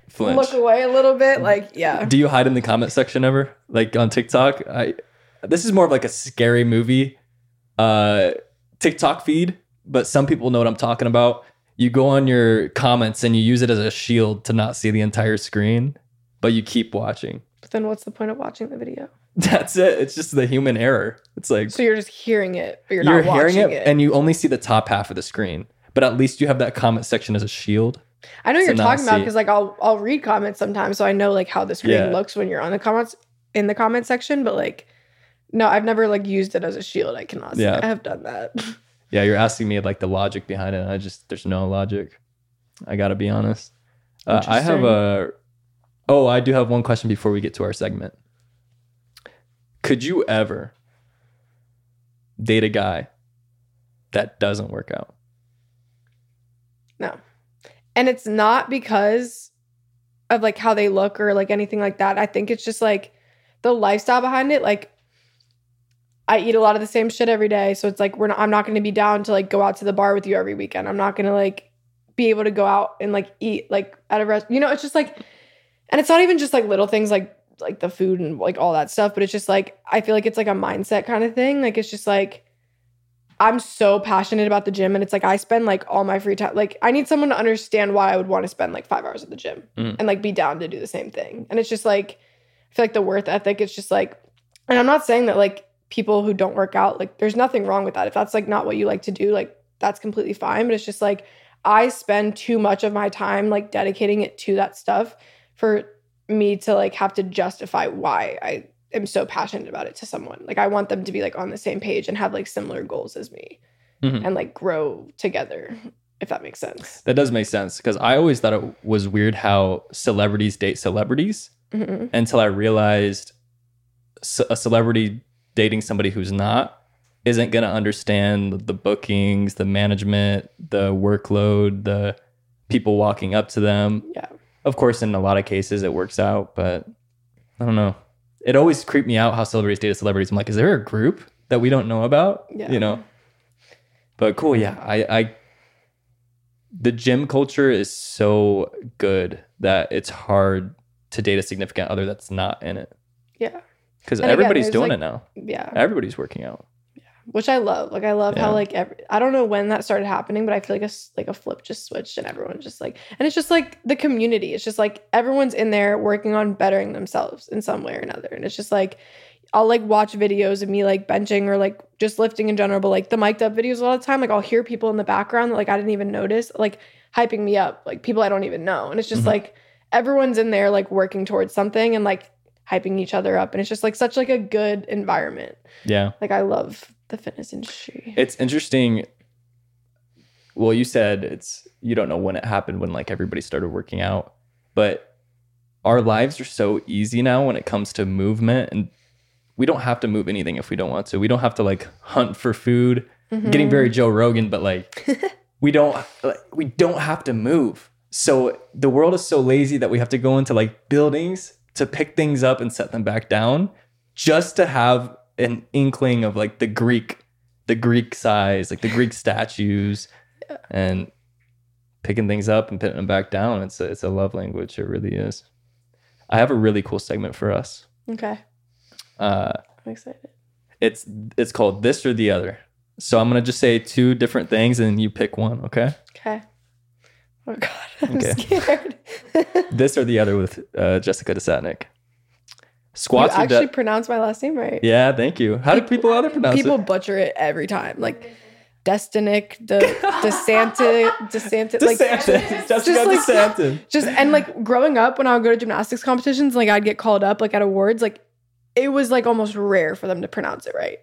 Speaker 1: Flinch.
Speaker 2: look away a little bit. Like, yeah.
Speaker 1: Do you hide in the comment section ever? Like on TikTok? I this is more of like a scary movie uh TikTok feed, but some people know what I'm talking about. You go on your comments and you use it as a shield to not see the entire screen, but you keep watching.
Speaker 2: But then what's the point of watching the video?
Speaker 1: That's it. It's just the human error. It's like
Speaker 2: So you're just hearing it, but you're,
Speaker 1: you're
Speaker 2: not watching
Speaker 1: it,
Speaker 2: it.
Speaker 1: and you only see the top half of the screen. But at least you have that comment section as a shield.
Speaker 2: I know what you're talking about because like I'll I'll read comments sometimes, so I know like how the screen
Speaker 1: Yeah.
Speaker 2: looks when you're on the comments in the comment section. But like, no, I've never like used it as a shield. I cannot. say
Speaker 1: Yeah.
Speaker 2: I have done that.
Speaker 1: Yeah, you're asking me like the logic behind it. I just there's no logic. I gotta be honest. Uh, I have a. Oh, I do have one question before we get to our segment. Could you ever date a guy that doesn't work out?
Speaker 2: No. And it's not because of like how they look or like anything like that. I think it's just like the lifestyle behind it. Like I eat a lot of the same shit every day. So it's like we're not I'm not gonna be down to like go out to the bar with you every weekend. I'm not gonna like be able to go out and like eat like at a rest. You know, it's just like and it's not even just like little things like like the food and like all that stuff, but it's just like I feel like it's like a mindset kind of thing. Like it's just like I'm so passionate about the gym and it's like I spend like all my free time. Like I need someone to understand why I would want to spend like 5 hours at the gym
Speaker 1: Mm.
Speaker 2: and like be down to do the same thing. And it's just like I feel like the worth ethic it's just like and I'm not saying that like people who don't work out like there's nothing wrong with that. If that's like not what you like to do, like that's completely fine, but it's just like I spend too much of my time like dedicating it to that stuff for me to like have to justify why I am so passionate about it to someone. Like I want them to be like on the same page and have like similar goals as me
Speaker 1: Mhm.
Speaker 2: and like grow together, if that makes sense.
Speaker 1: That does make sense because I always thought it was weird how celebrities date celebrities
Speaker 2: Mhm.
Speaker 1: until I realized a celebrity dating somebody who's not isn't going to understand the bookings, the management, the workload, the people walking up to them.
Speaker 2: Yeah.
Speaker 1: Of course, in a lot of cases, it works out, but I don't know. It always creeped me out how celebrities date celebrities. I'm like, is there a group that we don't know about?
Speaker 2: Yeah.
Speaker 1: You know? But cool. Yeah. I, I, the gym culture is so good that it's hard to date a significant other that's not in it
Speaker 2: Yeah.
Speaker 1: Because
Speaker 2: And again,
Speaker 1: everybody's doing
Speaker 2: like-
Speaker 1: it now.
Speaker 2: Yeah.
Speaker 1: Everybody's working out. Yeah.
Speaker 2: Which I love. Like I love
Speaker 1: Yeah.
Speaker 2: how like every, I don't know when that started happening, but I feel like a like a flip just switched and everyone's just like and it's just like the community. It's just like everyone's in there working on bettering themselves in some way or another. And it's just like I'll like watch videos of me like benching or like just lifting in general, but like the mic'd up videos a lot of the time, like I'll hear people in the background that like I didn't even notice, like hyping me up, like people I don't even know. And it's just
Speaker 1: Mhm.
Speaker 2: like everyone's in there like working towards something and like hyping each other up. And it's just like such like a good environment.
Speaker 1: Yeah.
Speaker 2: Like I love the fitness industry.
Speaker 1: It's interesting. Well, you said it's you don't know when it happened when like everybody started working out, but our lives are so easy now when it comes to movement and we don't have to move anything if we don't want to. We don't have to like hunt for food.
Speaker 2: Mm-hmm.
Speaker 1: Getting very Joe Rogan, but like we don't like, we don't have to move. So the world is so lazy that we have to go into like buildings to pick things up and set them back down just to have an inkling of like the Greek, the Greek size, like the Greek statues, and picking things up and putting them back down. It's a, it's a love language. It really is. I have a really cool segment for us.
Speaker 2: Okay.
Speaker 1: Uh,
Speaker 2: I'm excited.
Speaker 1: it's it's called this or the other. So I'm gonna just say two different things and you pick one. Okay.
Speaker 2: Okay. Oh god, I'm
Speaker 1: Okay.
Speaker 2: scared.
Speaker 1: This or the other with uh, Jessica Desatnick.
Speaker 2: you
Speaker 1: Squats or
Speaker 2: actually
Speaker 1: dead.
Speaker 2: pronounced my last name right.
Speaker 1: Yeah, thank you. How do people other pronounce
Speaker 2: People
Speaker 1: it?
Speaker 2: butcher it every time. Like Destinic, the DeSanta, DeSanta, like
Speaker 1: DeSantis. Jessica
Speaker 2: just like-
Speaker 1: DeSantis.
Speaker 2: just and like growing up when I would go to gymnastics competitions, like I'd get called up like at awards, like it was like almost rare for them to pronounce it right.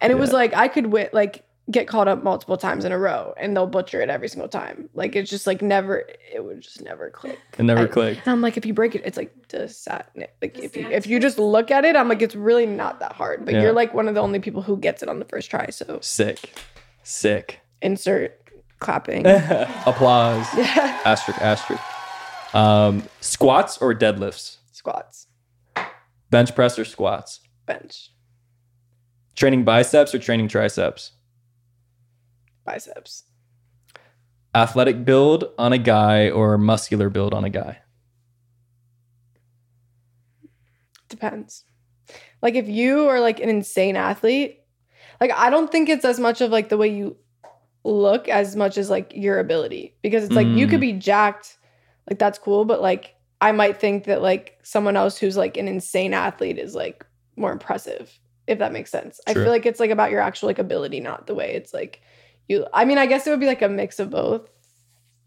Speaker 2: And it was like I could win like get called up multiple times in a row and they'll butcher it every single time. Like it's just like never it would just never click.
Speaker 1: It never
Speaker 2: I-
Speaker 1: clicked.
Speaker 2: And I'm like, if you break it, it's like desatnic. Like if you if you just look at it, I'm like, it's really not that hard. But
Speaker 1: Yeah.
Speaker 2: you're like one of the only people who gets it on the first try. So
Speaker 1: Sick. Sick.
Speaker 2: insert clapping.
Speaker 1: Applause.
Speaker 2: yeah.
Speaker 1: Asterisk, asterisk. Um, squats or deadlifts?
Speaker 2: Squats.
Speaker 1: Bench press or squats?
Speaker 2: bench,
Speaker 1: Training biceps or training triceps?
Speaker 2: Biceps,
Speaker 1: Athletic build on a guy or muscular build on a guy?
Speaker 2: depends. Like if you are like an insane athlete, like I don't think it's as much of like the way you look as much as like your ability because it's like you could mm. be jacked, like that's cool, but like I might think that like someone else who's like an insane athlete is like more impressive if that makes sense. I feel like it's like about your actual like ability, not the way it's like you. I mean, I guess it would be like a mix of both.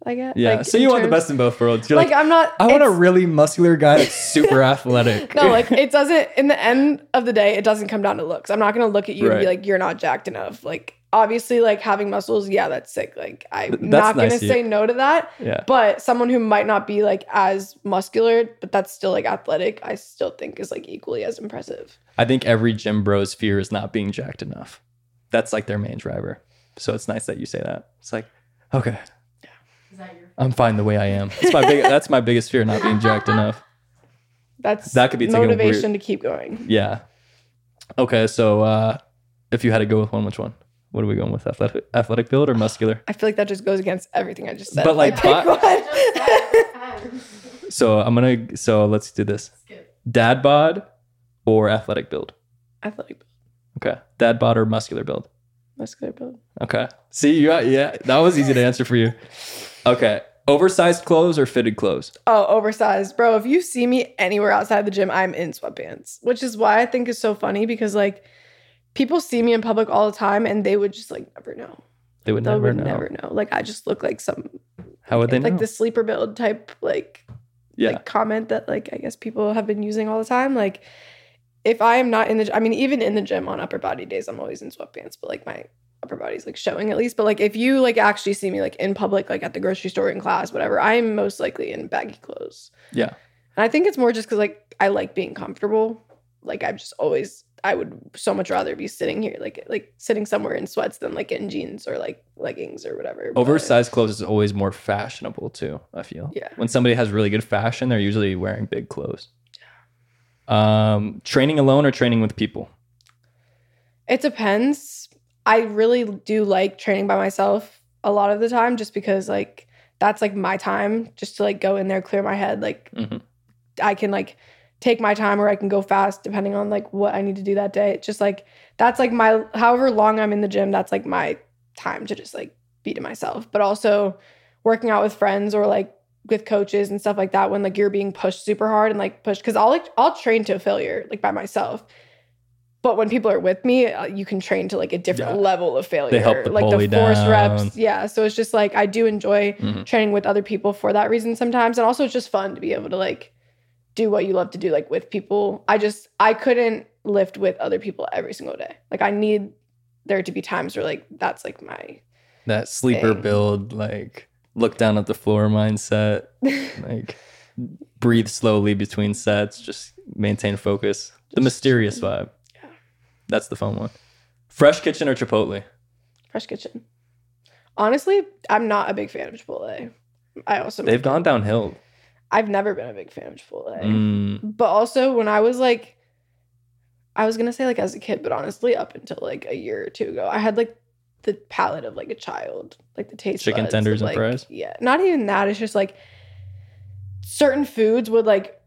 Speaker 2: I guess.
Speaker 1: Yeah.
Speaker 2: Like,
Speaker 1: so
Speaker 2: in
Speaker 1: you want the best in both worlds. You're
Speaker 2: Like,
Speaker 1: like,
Speaker 2: I'm not.
Speaker 1: I want a really muscular guy that's super athletic.
Speaker 2: no, like it doesn't. In the end of the day, it doesn't come down to looks. I'm not gonna look at you and be like, "You're not jacked enough." Like, obviously, like having muscles, yeah, that's sick. Like, I'm
Speaker 1: Th-
Speaker 2: not
Speaker 1: that's
Speaker 2: gonna
Speaker 1: nice
Speaker 2: say no to that.
Speaker 1: yeah.
Speaker 2: But someone who might not be like as muscular, but that's still like athletic, I still think is like equally as impressive.
Speaker 1: I think every gym bro's fear is not being jacked enough. That's like their main driver. So it's nice that you say that. It's like, okay,
Speaker 3: Is that your
Speaker 1: I'm fine the way I am. That's my big. that's my biggest fear, not being jacked enough.
Speaker 2: That's
Speaker 1: That could be
Speaker 2: motivation to keep going.
Speaker 1: Yeah. Okay, so uh, if you had to go with one, which one? What are we going with? Athletic, athletic build or muscular?
Speaker 2: I feel like that just goes against everything I just said.
Speaker 1: But, like,
Speaker 2: I pick
Speaker 1: but-
Speaker 3: I just said
Speaker 2: one.
Speaker 1: So I'm gonna. So let's do this. Dad bod or athletic build?
Speaker 2: athletic build,
Speaker 1: Okay. Dad bod or muscular build?
Speaker 2: Muscular build.
Speaker 1: Okay. See, you got, yeah, that was easy to answer for you. Okay. Oversized clothes or fitted clothes?
Speaker 2: Oh, oversized. Bro, if you see me anywhere outside the gym, I'm in sweatpants, which is why I think is so funny because like people see me in public all the time and they would just like never know.
Speaker 1: They would
Speaker 2: They
Speaker 1: never
Speaker 2: would
Speaker 1: know.
Speaker 2: never know. Like I just look like some
Speaker 1: How would they know?
Speaker 2: like the sleeper build type like
Speaker 1: yeah.
Speaker 2: like comment that like I guess people have been using all the time. Like if I am not in the I mean even in the gym on upper body days I'm always in sweatpants, but like my upper body's like showing at least. But like if you like actually see me like in public, like at the grocery store in class, whatever, I'm most likely in baggy clothes.
Speaker 1: yeah.
Speaker 2: And I think it's more just because like I like being comfortable. Like I've just always I would so much rather be sitting here like like sitting somewhere in sweats than like in jeans or like leggings or whatever. But-
Speaker 1: Oversized clothes is always more fashionable too, I feel.
Speaker 2: Yeah.
Speaker 1: When somebody has really good fashion, they're usually wearing big clothes. Um, training alone or training with people?
Speaker 2: It depends. I really do like training by myself a lot of the time just because like that's like my time just to like go in there clear my head like
Speaker 1: Mhm.
Speaker 2: I can like take my time or I can go fast depending on like what I need to do that day. It's just like that's like my however long I'm in the gym that's like my time to just like be to myself. But also working out with friends or like with coaches and stuff like that when like you're being pushed super hard and like pushed cuz I'll like I'll train to a failure like by myself. But when people are with me, uh, you can train to like a different
Speaker 1: Yeah.
Speaker 2: level of failure.
Speaker 1: They help the
Speaker 2: like the force
Speaker 1: down.
Speaker 2: reps. Yeah. So it's just like I do enjoy
Speaker 1: Mhm.
Speaker 2: training with other people for that reason sometimes. And also it's just fun to be able to like do what you love to do like with people. I just I couldn't lift with other people every single day. Like I need there to be times where like that's like my
Speaker 1: That sleeper
Speaker 2: Thing.
Speaker 1: build, like look down at the floor mindset, like breathe slowly between sets, just maintain focus. The mysterious vibe.
Speaker 2: Yeah.
Speaker 1: That's the fun one. Fresh kitchen or Chipotle?
Speaker 2: fresh kitchen. Honestly, I'm not a big fan of Chipotle. I also
Speaker 1: They've gone downhill.
Speaker 2: I've never been a big fan of Chipotle.
Speaker 1: Mm,
Speaker 2: But also when I was like I was gonna say like as a kid, but honestly, up until like a year or two ago, I had like the palate of like a child, like the taste.
Speaker 1: Of chicken
Speaker 2: buds
Speaker 1: tenders and
Speaker 2: like-
Speaker 1: fries?
Speaker 2: Yeah, not even that. It's just like certain foods would like.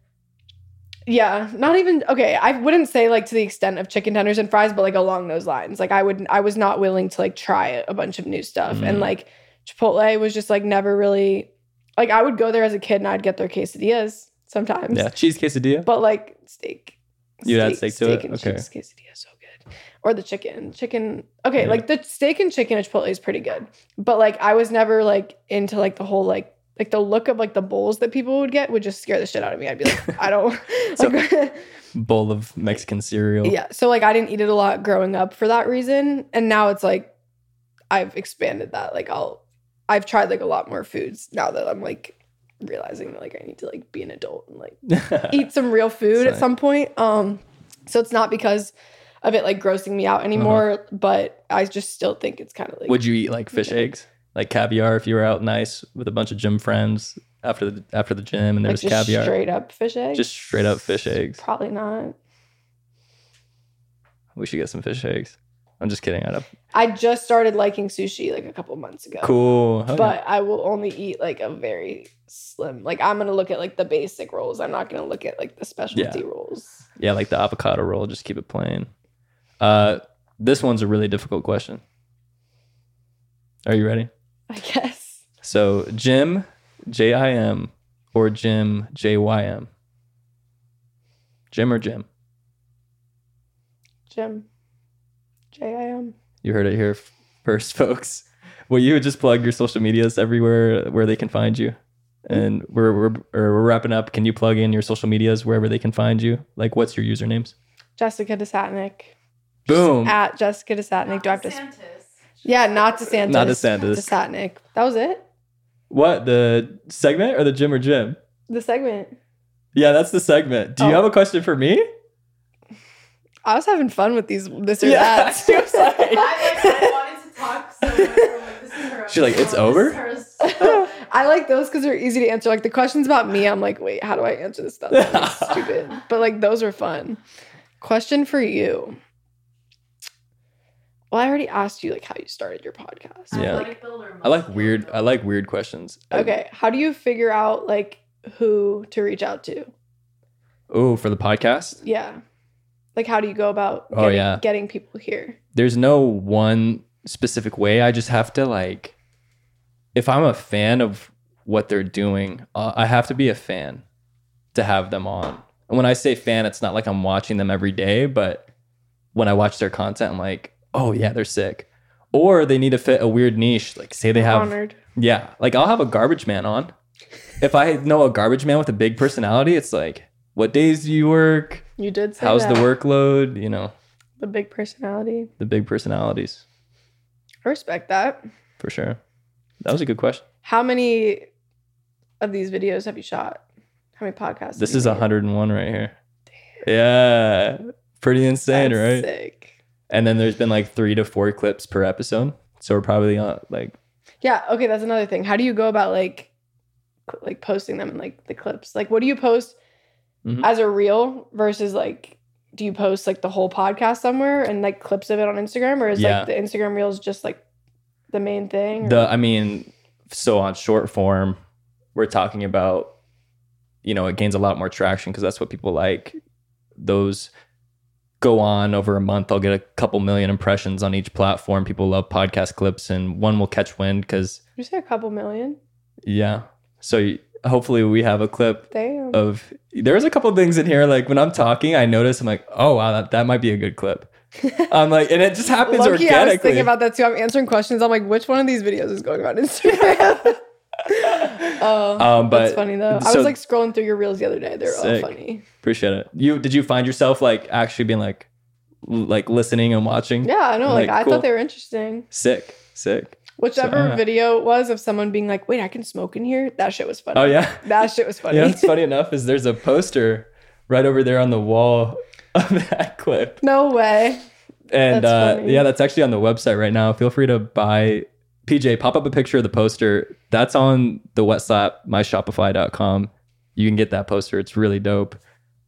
Speaker 2: Yeah, not even okay. I wouldn't say like to the extent of chicken tenders and fries, but like along those lines. Like I would, I was not willing to like try a bunch of new stuff,
Speaker 1: Mm.
Speaker 2: and like Chipotle was just like never really. Like I would go there as a kid and I'd get their quesadillas sometimes.
Speaker 1: yeah, cheese quesadilla.
Speaker 2: But like steak.
Speaker 1: You'd add steak to it?
Speaker 2: and
Speaker 1: Okay.
Speaker 2: cheese quesadilla so. Or the chicken. Chicken. Okay,
Speaker 1: Yeah.
Speaker 2: like the steak and chicken at Chipotle is pretty good. But like I was never like into like the whole like like the look of like the bowls that people would get would just scare the shit out of me. I'd be like, I don't
Speaker 1: So-
Speaker 2: like
Speaker 1: Bowl of Mexican cereal.
Speaker 2: Yeah. So like I didn't eat it a lot growing up for that reason. And now it's like I've expanded that. Like I'll I've tried like a lot more foods now that I'm like realizing that like I need to like be an adult and like eat some real food at some point. Um, so it's not because of it like grossing me out uh-huh. anymore, but I just still think it's kind of like
Speaker 1: Would you eat like fish
Speaker 2: Yeah.
Speaker 1: eggs, like caviar, if you were out nice with a bunch of gym friends after the after the gym and
Speaker 2: there
Speaker 1: like
Speaker 2: just
Speaker 1: caviar?
Speaker 2: straight up fish eggs.
Speaker 1: Just straight up fish eggs.
Speaker 2: Probably not.
Speaker 1: We should get some fish eggs. I'm just kidding. I don't.
Speaker 2: I just started liking sushi like a couple months ago.
Speaker 1: Cool. Yeah.
Speaker 2: But I will only eat like a very slim. Like I'm gonna look at like the basic rolls. I'm not gonna look at like the specialty rolls.
Speaker 1: Yeah, like the avocado roll, just keep it plain. Uh, this one's a really difficult question. Are you ready?
Speaker 2: I guess.
Speaker 1: So, Jim, J I M, or Jim, J Y M? Jim or Jim?
Speaker 2: Jim. J I M.
Speaker 1: You heard it here first, folks. Will you just plug your social medias everywhere where they can find you? And we're, we're, or we're wrapping up. Can you plug in your social medias wherever they can find you? Like, what's your usernames?
Speaker 2: Jessica Desatnick.
Speaker 1: Boom.
Speaker 2: At Jessica Desatnick. Do I have to?
Speaker 3: DeSantis.
Speaker 2: Yeah, not DeSantis.
Speaker 1: Not DeSantis.
Speaker 2: Desatnick. That was it.
Speaker 1: What? The segment or the Jim or Jim?
Speaker 2: The segment.
Speaker 1: Yeah, that's the segment. Do you
Speaker 2: Oh.
Speaker 1: have a question for me?
Speaker 2: I was having fun with these this or
Speaker 1: Yeah,
Speaker 2: that.
Speaker 1: she was like-
Speaker 3: I, like, I wanted to talk so much. Like, oh, this is her
Speaker 1: She's like, "It's
Speaker 3: episode.
Speaker 1: over?"
Speaker 3: This is hers.
Speaker 2: I like those because they're easy to answer. Like the questions about me, I'm like, wait, how do I answer this stuff? That's stupid. But like those are fun. Question for you. Well, I already asked you like how you started your podcast.
Speaker 1: Yeah.
Speaker 2: Like,
Speaker 3: builder,
Speaker 1: I like weird. I like weird questions. I-
Speaker 2: okay, how do you figure out like who to reach out to?
Speaker 1: Oh, for the podcast,
Speaker 2: Yeah. Like how do you go about
Speaker 1: Oh,
Speaker 2: getting,
Speaker 1: yeah.
Speaker 2: getting people here?
Speaker 1: there's no one specific way. I just have to like, if I'm a fan of what they're doing, uh, I have to be a fan to have them on. And when I say fan, it's not like I'm watching them every day, but when I watch their content, I'm like, oh yeah, they're sick. Or they need to fit a weird niche. Like say they have
Speaker 2: Honored.
Speaker 1: Yeah, like I'll have a garbage man on. If I know a garbage man with a big personality, it's like, what days do you work?
Speaker 2: You did say
Speaker 1: How's
Speaker 2: that.
Speaker 1: the workload? You know,
Speaker 2: The big personality.
Speaker 1: the big personalities
Speaker 2: I respect that.
Speaker 1: for sure. That was a good question.
Speaker 2: How many of these videos have you shot? How many podcasts?
Speaker 1: This is
Speaker 2: made?
Speaker 1: 101 right here. Yeah, pretty insane,
Speaker 2: That's
Speaker 1: right?
Speaker 2: Sick.
Speaker 1: And then there's been like three to four clips per episode, so we're probably on like
Speaker 2: Yeah. Okay. That's another thing. How do you go about like, like posting them in like the clips? Like, what do you post
Speaker 1: Mhm.
Speaker 2: as a reel versus like, do you post like the whole podcast somewhere and like clips of it on Instagram, or is
Speaker 1: Yeah.
Speaker 2: like the Instagram reels just like the main thing? or-
Speaker 1: the i mean so on short form we're talking about you know it gains a lot more traction because that's what people like those go on over a month i'll get a couple million impressions on each platform people love podcast clips and one will catch wind because
Speaker 2: you say a couple million?
Speaker 1: yeah so hopefully we have a clip
Speaker 2: Damn.
Speaker 1: of there's a couple things in here like when i'm talking i notice i'm like oh wow that, that might be a good clip i'm like and it just happens
Speaker 2: Low-key, I was
Speaker 1: organically
Speaker 2: thinking about that too. I'm answering questions. I'm like, which one of these videos is going on Instagram? oh,
Speaker 1: Um, but-
Speaker 2: that's funny though. I was like scrolling through your reels the other day. They're all funny.
Speaker 1: Appreciate it. You did you find yourself like actually being like like listening and watching?
Speaker 2: Yeah, I know. Like,
Speaker 1: Like,
Speaker 2: I
Speaker 1: cool.
Speaker 2: thought they were interesting.
Speaker 1: Sick. Sick.
Speaker 2: Whichever
Speaker 1: alright.
Speaker 2: video it was of someone being like, "Wait, I can smoke in here." That shit was funny.
Speaker 1: Oh yeah.
Speaker 2: that shit was funny.
Speaker 1: yeah, what's funny enough is there's a poster right over there on the wall of that clip.
Speaker 2: no way.
Speaker 1: And
Speaker 2: That's
Speaker 1: uh, yeah, that's actually on the website right now. Feel free to buy PJ, pop up a picture of the poster. That's on the wet slap, myshopify.com. You can get that poster. It's really dope.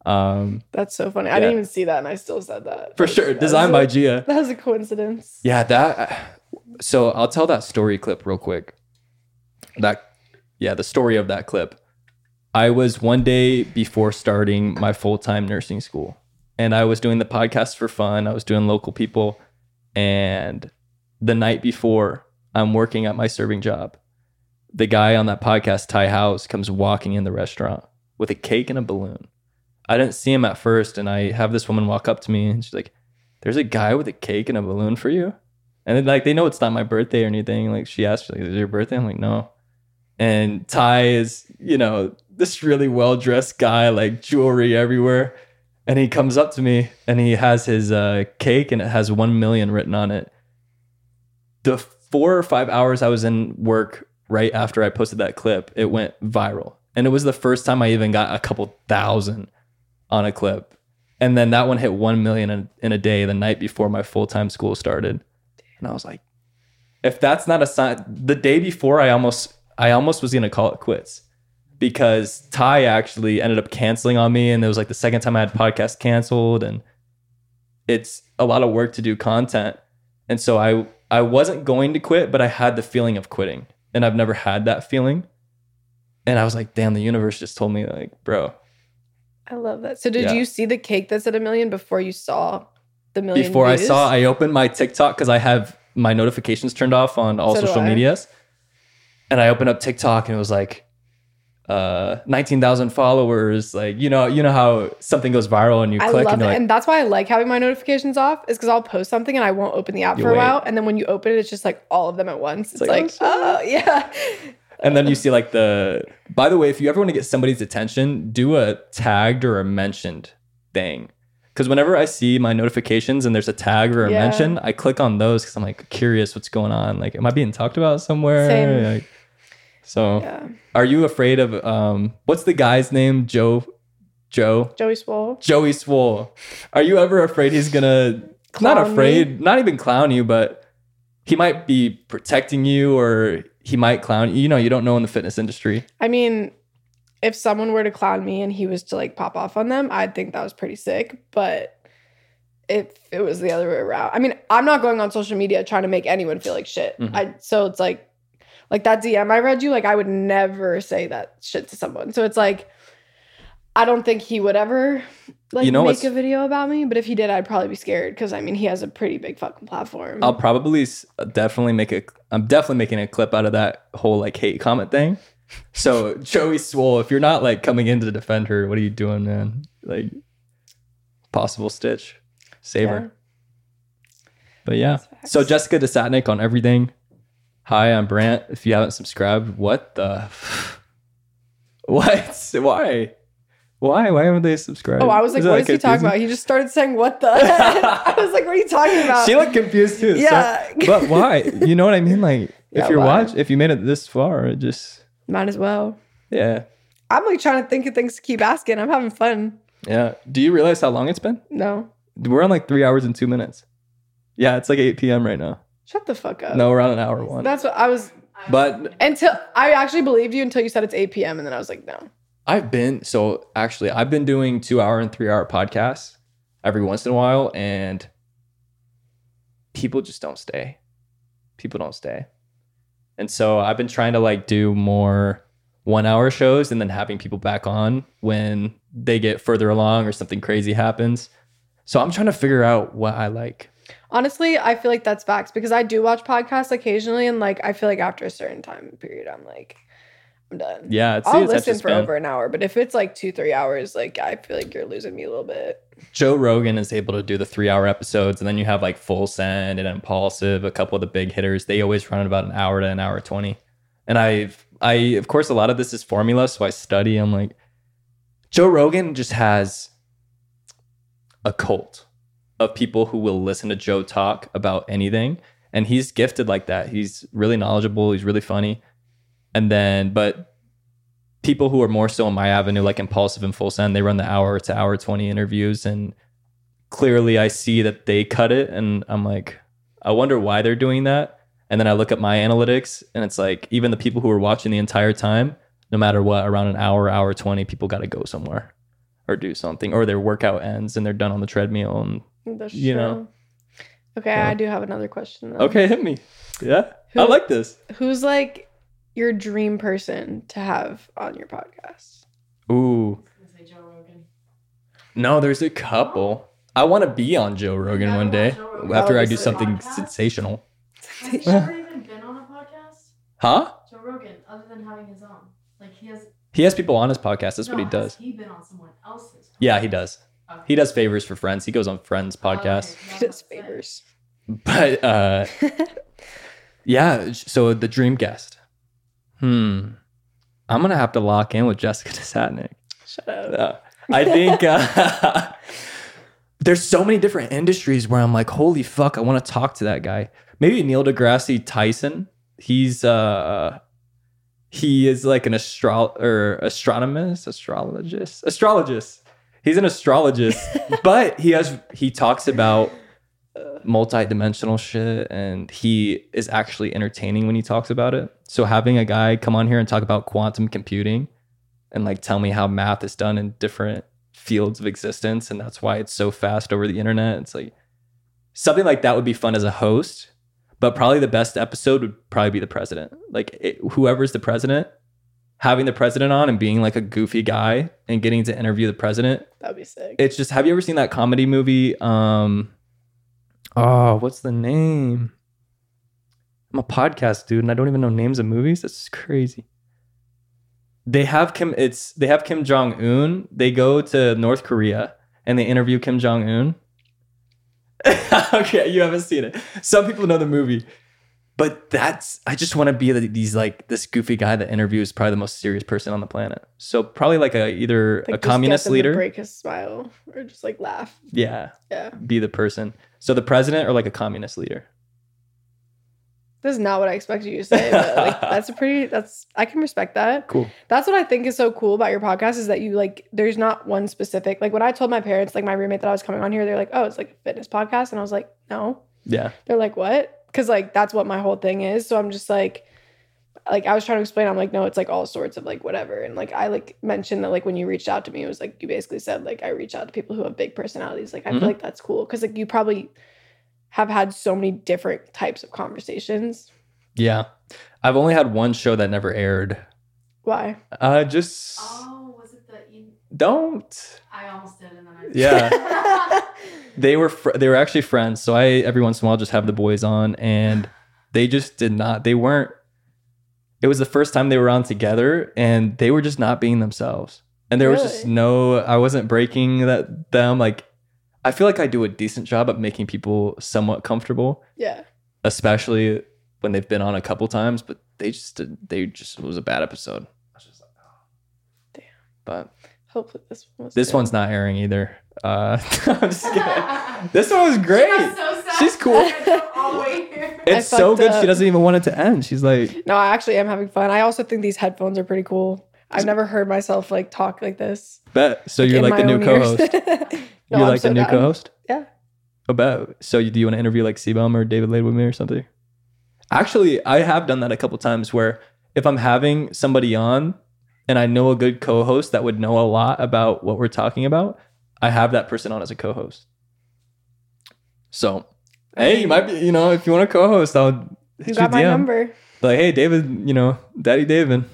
Speaker 1: Um,
Speaker 2: That's so funny. I
Speaker 1: Yeah.
Speaker 2: didn't even see that, and I still said that.
Speaker 1: for
Speaker 2: That
Speaker 1: sure. Designed by
Speaker 2: was
Speaker 1: Gia.
Speaker 2: That was a coincidence.
Speaker 1: Yeah, that. So I'll tell that story clip real quick. That, yeah, the story of that clip. I was one day before starting my full time nursing school, and I was doing the podcast for fun. I was doing local people, and the night before, I'm working at my serving job. The guy on that podcast, Ty House, comes walking in the restaurant with a cake and a balloon. I didn't see him at first, and I have this woman walk up to me, and she's like, "There's a guy with a cake and a balloon for you." And then, like they know it's not my birthday or anything. Like she asked, like, "Is it your birthday?" I'm like, "No." And Ty is, you know, this really well dressed guy, like jewelry everywhere. And he comes up to me and he has his uh, cake and it has one million written on it. The four or five hours I was in work right after I posted that clip, it went viral. And it was the first time I even got a couple thousand on a clip. And then that one hit 1 million in, in a day the night before my full time school started. And I was like, if that's not a sign, the day before I almost, I almost was going to call it quits because Ty actually ended up canceling on me. And it was like the second time I had podcast canceled. And it's a lot of work to do content. And so I I wasn't going to quit, but I had the feeling of quitting. And I've never had that feeling. And I was like, damn, the universe just told me like, bro,
Speaker 2: I love that. So did
Speaker 1: Yeah.
Speaker 2: you see the cake that's at a million before you saw the million?
Speaker 1: before I saw I opened my TikTok because I have my notifications turned off on all
Speaker 2: So
Speaker 1: social medias. And I opened up TikTok and it was like uh 19,000 followers like you know you know how something goes viral and you
Speaker 2: I
Speaker 1: click
Speaker 2: love
Speaker 1: and
Speaker 2: it,
Speaker 1: like
Speaker 2: and that's why I like having my notifications off. Is because I'll post something and I won't open the app for a
Speaker 1: wait.
Speaker 2: while, and then when you open it, it's just like all of them at once. It's,
Speaker 1: like,
Speaker 2: like,
Speaker 1: oh,
Speaker 2: oh yeah,
Speaker 1: and then you see like the by the way if you ever want to get somebody's attention do a tagged or a mentioned thing because whenever i see my notifications and there's a tag or a
Speaker 2: Yeah.
Speaker 1: mention i click on those because i'm like curious what's going on like am i being talked about somewhere
Speaker 2: Same.
Speaker 1: Like, so
Speaker 2: yeah.
Speaker 1: are you afraid of um what's the guy's name joe joe
Speaker 2: Joey Swoll.
Speaker 1: joey swoll are you ever afraid he's gonna not
Speaker 2: Clown me?
Speaker 1: afraid not even clown you but he might be protecting you or he might clown you. You know, you don't know in the fitness industry.
Speaker 2: I mean, if someone were to clown me and he was to like pop off on them, I'd think that was pretty sick. But if it was the other way around, I mean, I'm not going on social media trying to make anyone feel like shit.
Speaker 1: Mhm.
Speaker 2: I so it's like, like that DM I read you, like I would never say that shit to someone. So it's like, I don't think he would ever like
Speaker 1: You know
Speaker 2: make a video about me. But if he did, I'd probably be scared because I mean, he has a pretty big fucking platform.
Speaker 1: I'll probably definitely make a. I'm definitely making a clip out of that whole like hate comment thing. So Joey Swoll, if you're not like coming in to defend her, what are you doing, man? Like possible stitch, save
Speaker 2: Yeah.
Speaker 1: her. But yeah. So. Jessica Desatnick on everything. Hi, I'm Brant. If you haven't subscribed, what the? What? Why? Why? Why haven't they subscribed?
Speaker 2: Oh, I was like,
Speaker 1: Isn't
Speaker 2: what he talking about? He just started saying, what the? I was like, what are you talking about?
Speaker 1: She looked confused too. so-
Speaker 2: Yeah.
Speaker 1: but why? You know what I mean? Like,
Speaker 2: Yeah,
Speaker 1: if you're
Speaker 2: why?
Speaker 1: watch, if you made it this far, it just
Speaker 2: Might as well.
Speaker 1: yeah,
Speaker 2: I'm like trying to think of things to keep asking. I'm having fun.
Speaker 1: yeah. Do you realize how long it's been?
Speaker 2: No.
Speaker 1: We're on like three hours and two minutes. Yeah, it's like 8 p.m. right now.
Speaker 2: Shut the fuck up.
Speaker 1: No, we're on an hour one.
Speaker 2: That's what I was
Speaker 1: But
Speaker 2: until I actually believed you until you said it's 8 p.m. and then I was like, no.
Speaker 1: I've been so actually I've been doing two hour and three hour podcasts every once in a while, and people just don't stay. People don't stay. And so I've been trying to like do more one hour shows and then having people back on when they get further along or something crazy happens. So I'm trying to figure out what I like.
Speaker 2: Honestly, I feel like that's facts because I do watch podcasts occasionally and like I feel like after a certain time period, I'm like, I'm done.
Speaker 1: Yeah, it's
Speaker 2: I'll listen for over an hour, but if it's like two, three hours, like I feel like you're losing me a little bit.
Speaker 1: Joe Rogan is able to do the three hour episodes, and then you have like Full Send and Impulsive, a couple of the big hitters. They always run about an hour to an hour 20. And I've, I, of course, a lot of this is formula. So I study. I'm like, Joe Rogan just has a cult of people who will listen to Joe talk about anything. And he's gifted like that. He's really knowledgeable. He's really funny. And then, but people who are more so in my avenue, like Impulsive and Full Send, they run the hour to hour 20 interviews. And clearly I see that they cut it. And I'm like, I wonder why they're doing that. And then I look at my analytics and it's like, even the people who are watching the entire time, no matter what, around an hour, hour 20, people got to go somewhere or do something, or their workout ends and they're done on the treadmill. And
Speaker 2: That's
Speaker 1: You
Speaker 2: true.
Speaker 1: know.
Speaker 2: Okay,
Speaker 1: Yeah.
Speaker 2: I do have another question. Though.
Speaker 1: okay, hit me. Yeah. I like this.
Speaker 2: Who's like your dream person to have on your podcast?
Speaker 1: Ooh.
Speaker 3: Say Joe Rogan.
Speaker 1: No, there's a couple. I want to be on Joe Rogan
Speaker 3: never
Speaker 1: one day
Speaker 3: Rogan?
Speaker 1: after I do something
Speaker 3: Podcast?
Speaker 1: sensational.
Speaker 3: Has he ever even been on a podcast?
Speaker 1: Huh?
Speaker 3: Joe Rogan, other than having his own. Like he has.
Speaker 1: He has people on his podcast. That's
Speaker 3: no,
Speaker 1: what he
Speaker 3: has
Speaker 1: does.
Speaker 3: He been on someone else's.
Speaker 1: Yeah, he does.
Speaker 3: Okay.
Speaker 1: He does favors for friends. He goes on friends
Speaker 3: Oh, okay.
Speaker 1: podcasts.
Speaker 2: He does favors.
Speaker 1: But uh yeah, so the dream guest. Hmm. I'm gonna have to lock in with Jessica Desatnick.
Speaker 2: Shut up.
Speaker 1: Uh, I think uh, there's so many different industries where I'm like, holy fuck, I want to talk to that guy. Maybe Neil deGrasse Tyson. He's uh he is like an astro or astronomist, astrologist, astrologist. He's an astrologist, but he has he talks about multi-dimensional shit and he is actually entertaining when he talks about it. So having a guy come on here and talk about quantum computing and like tell me how math is done in different fields of existence and that's why it's so fast over the internet. It's like something like that would be fun as a host, but probably the best episode would probably be the president. Like it, whoever's the president, having the president on and being like a goofy guy and getting to interview the president.
Speaker 2: That'd be sick.
Speaker 1: It's just have you ever seen that comedy movie um oh, what's the name? I'm a podcast dude and I don't even know names of movies. That's just crazy. They have Kim it's they have Kim Jong Un. They go to North Korea and they interview Kim Jong Un. okay, you haven't seen it. Some people know the movie. But that's I just want to be the, these like this goofy guy that interviews probably the most serious person on the planet. So probably like a either
Speaker 2: Like,
Speaker 1: a communist leader.
Speaker 2: break his smile or just like laugh.
Speaker 1: Yeah,
Speaker 2: Yeah.
Speaker 1: be the person. So the president or like a communist leader.
Speaker 2: This is not what I expected you to say, but like that's a pretty that's I can respect that.
Speaker 1: Cool.
Speaker 2: That's what I think is so cool about your podcast is that you like there's not one specific like when I told my parents, like my roommate that I was coming on here, they're like, Oh, it's like a fitness podcast. And I was like, No.
Speaker 1: Yeah.
Speaker 2: They're like, What? Because like that's what my whole thing is. So I'm just like like I was trying to explain, I'm like, no, it's like all sorts of like whatever. And like I like mentioned that like when you reached out to me, it was like you basically said like I reach out to people who have big personalities. Like I
Speaker 1: Mhm.
Speaker 2: feel like that's cool. Cause like you probably have had so many different types of conversations.
Speaker 1: Yeah. I've only had one show that never aired.
Speaker 2: Why?
Speaker 1: Uh just
Speaker 3: Oh, was it the?
Speaker 1: Don't.
Speaker 3: I almost did, and then I.
Speaker 1: Yeah. They were fr- they were actually friends. So I every once in a while just have the boys on and they just did not they weren't it was the first time they were on together and they were just not being themselves. And there was just no I wasn't breaking that them like I feel like I do a decent job at making people somewhat comfortable.
Speaker 2: yeah.
Speaker 1: especially when they've been on a couple times, but they just did, they just it was a bad episode. I was just like, oh.
Speaker 2: Damn.
Speaker 1: But
Speaker 2: Hopefully this one was
Speaker 1: this
Speaker 2: good.
Speaker 1: one's not airing either. Uh, I'm just kidding. This one was
Speaker 3: She
Speaker 1: great.
Speaker 3: was so sad.
Speaker 1: She's cool.
Speaker 3: All the way here.
Speaker 1: It's so good.
Speaker 2: up.
Speaker 1: She doesn't even want it to end. She's like,
Speaker 2: No, I actually am having fun. I also think these headphones are pretty cool. I've never heard myself like talk like this.
Speaker 1: bet. So you're like the new co-host.
Speaker 2: No,
Speaker 1: you're
Speaker 2: I'm
Speaker 1: like
Speaker 2: so
Speaker 1: the new
Speaker 2: down.
Speaker 1: co-host.
Speaker 2: Yeah.
Speaker 1: About. So you, do you want to interview like CBum or David Laid with me or something? Actually, I have done that a couple times where if I'm having somebody on and I know a good co-host that would know a lot about what we're talking about, I have that person on as a co-host. So, hey, you might be, you know, if you want to co-host, I'll hit
Speaker 2: You got my
Speaker 1: DM.
Speaker 2: number.
Speaker 1: Like, hey, David, you know, Daddy David.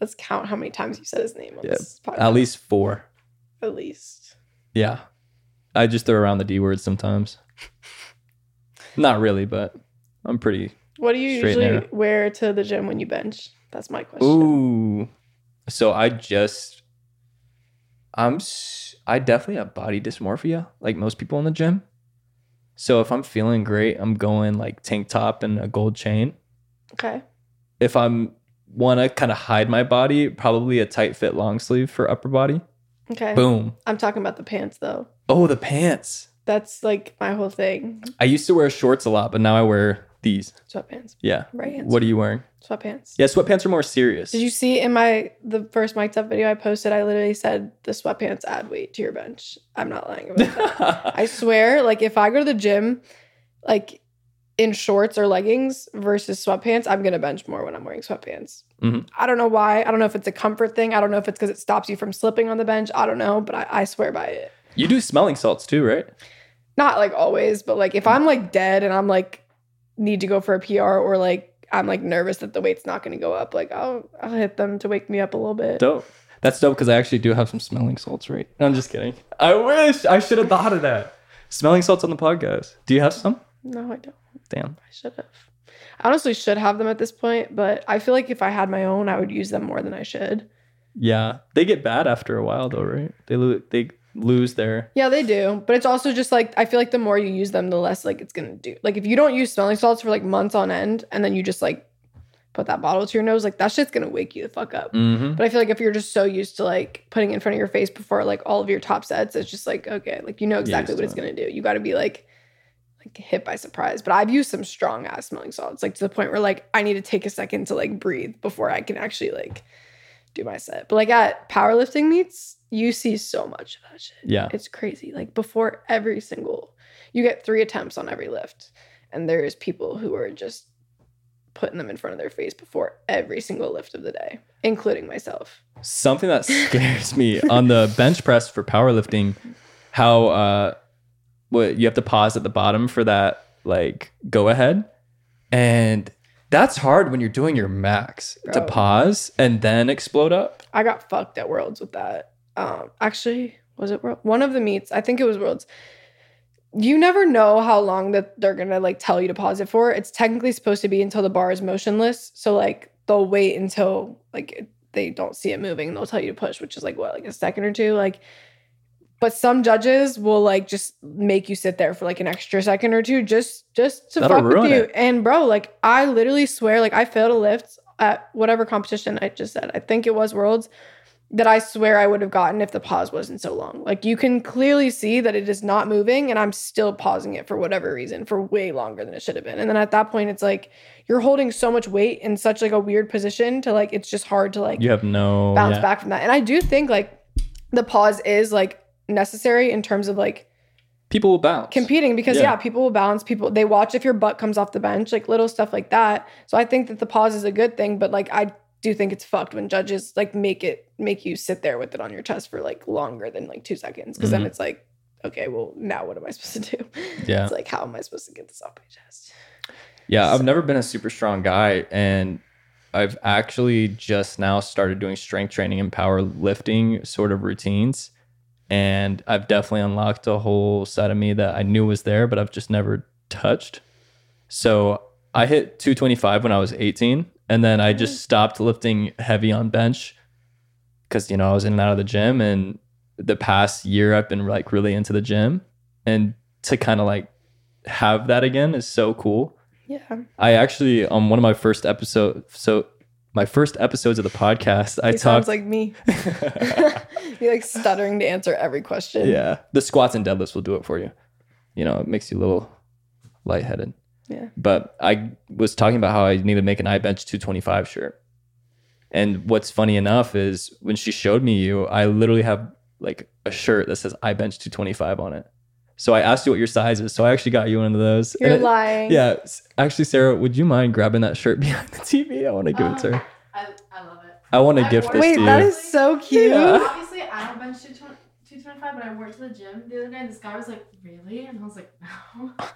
Speaker 2: Let's count how many times you said his name on
Speaker 1: Yeah,
Speaker 2: this podcast.
Speaker 1: At least four.
Speaker 2: At least.
Speaker 1: Yeah. I just throw around the D word sometimes. Not really, but I'm pretty.
Speaker 2: What do you usually wear to the gym when you bench? That's my question.
Speaker 1: Ooh. So I just, I'm, I definitely have body dysmorphia, like most people in the gym. So if I'm feeling great, I'm going like tank top and a gold chain.
Speaker 2: Okay.
Speaker 1: If I'm want to kind of hide my body, probably a tight fit long sleeve for upper body.
Speaker 2: Okay.
Speaker 1: Boom.
Speaker 2: I'm talking about the pants though.
Speaker 1: Oh, the pants.
Speaker 2: That's like my whole thing.
Speaker 1: I used to wear shorts a lot, but now I wear these.
Speaker 2: Sweatpants.
Speaker 1: Yeah.
Speaker 2: Right hands.
Speaker 1: What are you wearing?
Speaker 2: Sweatpants.
Speaker 1: Yeah, sweatpants are more serious.
Speaker 2: Did you see in my the first mic'd up video I posted? I literally said the sweatpants add weight to your bench. I'm not lying about that. I swear, like if I go to the gym, like in shorts or leggings versus sweatpants, I'm gonna bench more when I'm wearing sweatpants.
Speaker 1: Mhm.
Speaker 2: I don't know why. I don't know if it's a comfort thing. I don't know if it's because it stops you from slipping on the bench. I don't know, but I, I swear by it.
Speaker 1: you do smelling salts too, right?
Speaker 2: Not like always, but like if I'm like dead and I'm like need to go for a PR or like I'm like nervous that the weight's not gonna go up, like I'll I'll hit them to wake me up a little bit.
Speaker 1: Dope. That's dope because I actually do have some smelling salts, right? No, I'm just kidding. I wish I should have thought of that. Smelling salts on the podcast. Do you have some?
Speaker 2: No, I don't.
Speaker 1: Damn.
Speaker 2: I should have. I honestly should have them at this point, but I feel like if I had my own, I would use them more than I should.
Speaker 1: Yeah, they get bad after a while, though, right? They lo- they lose their.
Speaker 2: Yeah, they do. But it's also just like I feel like the more you use them, the less like it's gonna do. Like if you don't use smelling salts for like months on end and then you just like put that bottle to your nose, like that shit's gonna wake you the fuck up.
Speaker 1: Mm-hmm.
Speaker 2: But I feel like if you're just so used to like putting it in front of your face before like all of your top sets, it's just like okay, like you know exactly what it's gonna do. You got to be like like hit by surprise. But I've used some strong ass smelling salts, like to the point where like I need to take a second to like breathe before I can actually like do my set. But like at powerlifting meets, you see so much of that shit.
Speaker 1: Yeah.
Speaker 2: It's crazy. Like before every single, you get three attempts on every lift, and there's people who are just putting them in front of their face before every single lift of the day, including myself.
Speaker 1: Something that scares me on the bench press for powerlifting, how uh what you have to pause at the bottom for that like go ahead. And that's hard when you're doing your max to pause and then explode up.
Speaker 2: I got fucked at Worlds with that. Um, actually, was it World? One of the meets, I think it was Worlds. You never know how long that they're gonna like tell you to pause it for. It's technically supposed to be until the bar is motionless. So like they'll wait until like they don't see it moving and they'll tell you to push, which is like what, like a second or two. Like but some judges will like just make you sit there for like an extra second or two just just to
Speaker 1: That'll
Speaker 2: fuck with you.
Speaker 1: it.
Speaker 2: And bro, like I literally swear, like I failed a lift at whatever competition I just said. I think it was Worlds that I swear I would have gotten if the pause wasn't so long. Like you can clearly see that it is not moving and I'm still pausing it for whatever reason for way longer than it should have been. And then at that point it's like you're holding so much weight in such like a weird position to like it's just hard to like
Speaker 1: You have no
Speaker 2: bounce
Speaker 1: yeah.
Speaker 2: back from that. And I do think like the pause is like necessary in terms of like
Speaker 1: People will bounce.
Speaker 2: competing because
Speaker 1: Yeah.
Speaker 2: yeah. people will balance people they watch if your butt comes off the bench like little stuff like that so i think that the pause is a good thing but like i do think it's fucked when judges like make it make you sit there with it on your chest for like longer than like two seconds because
Speaker 1: Mhm.
Speaker 2: then it's like okay well now what am i supposed to do
Speaker 1: Yeah.
Speaker 2: it's like how am i supposed to get this off my chest
Speaker 1: Yeah, I've never been a super strong guy, and I've actually just now started doing strength training and powerlifting sort of routines. And I've definitely unlocked a whole side of me that I knew was there, but I've just never touched. So I hit 225 when I was 18, and then I just stopped lifting heavy on bench because you know I was in and out of the gym. And the past year, I've been like really into the gym, and to kind of like have that again is so cool.
Speaker 2: yeah
Speaker 1: I actually on one of my first episode so my first episodes of the podcast I
Speaker 2: it sounds
Speaker 1: talked
Speaker 2: like me. You're like stuttering to answer every question.
Speaker 1: Yeah. The squats and deadlifts will do it for you. You know it makes you a little lightheaded.
Speaker 2: Yeah.
Speaker 1: But I was talking about how I need to make an iBench 225 shirt. And what's funny enough is when she showed me you I literally have like a shirt that says iBench 225 on it so I asked you what your size is so I actually got you one of those
Speaker 2: you're
Speaker 1: it-
Speaker 2: lying
Speaker 1: Yeah, actually, Sarah, would you mind grabbing that shirt behind the TV? I want to give it to uh, her.
Speaker 3: I, I love it.
Speaker 1: I want to gift this
Speaker 2: wait
Speaker 1: to
Speaker 2: that
Speaker 1: you.
Speaker 2: is so cute
Speaker 1: Yeah.
Speaker 3: Obviously, I don't bench 220 225, but I wore it to the gym the other day, and this guy was like, "Really?" And I was like, "No."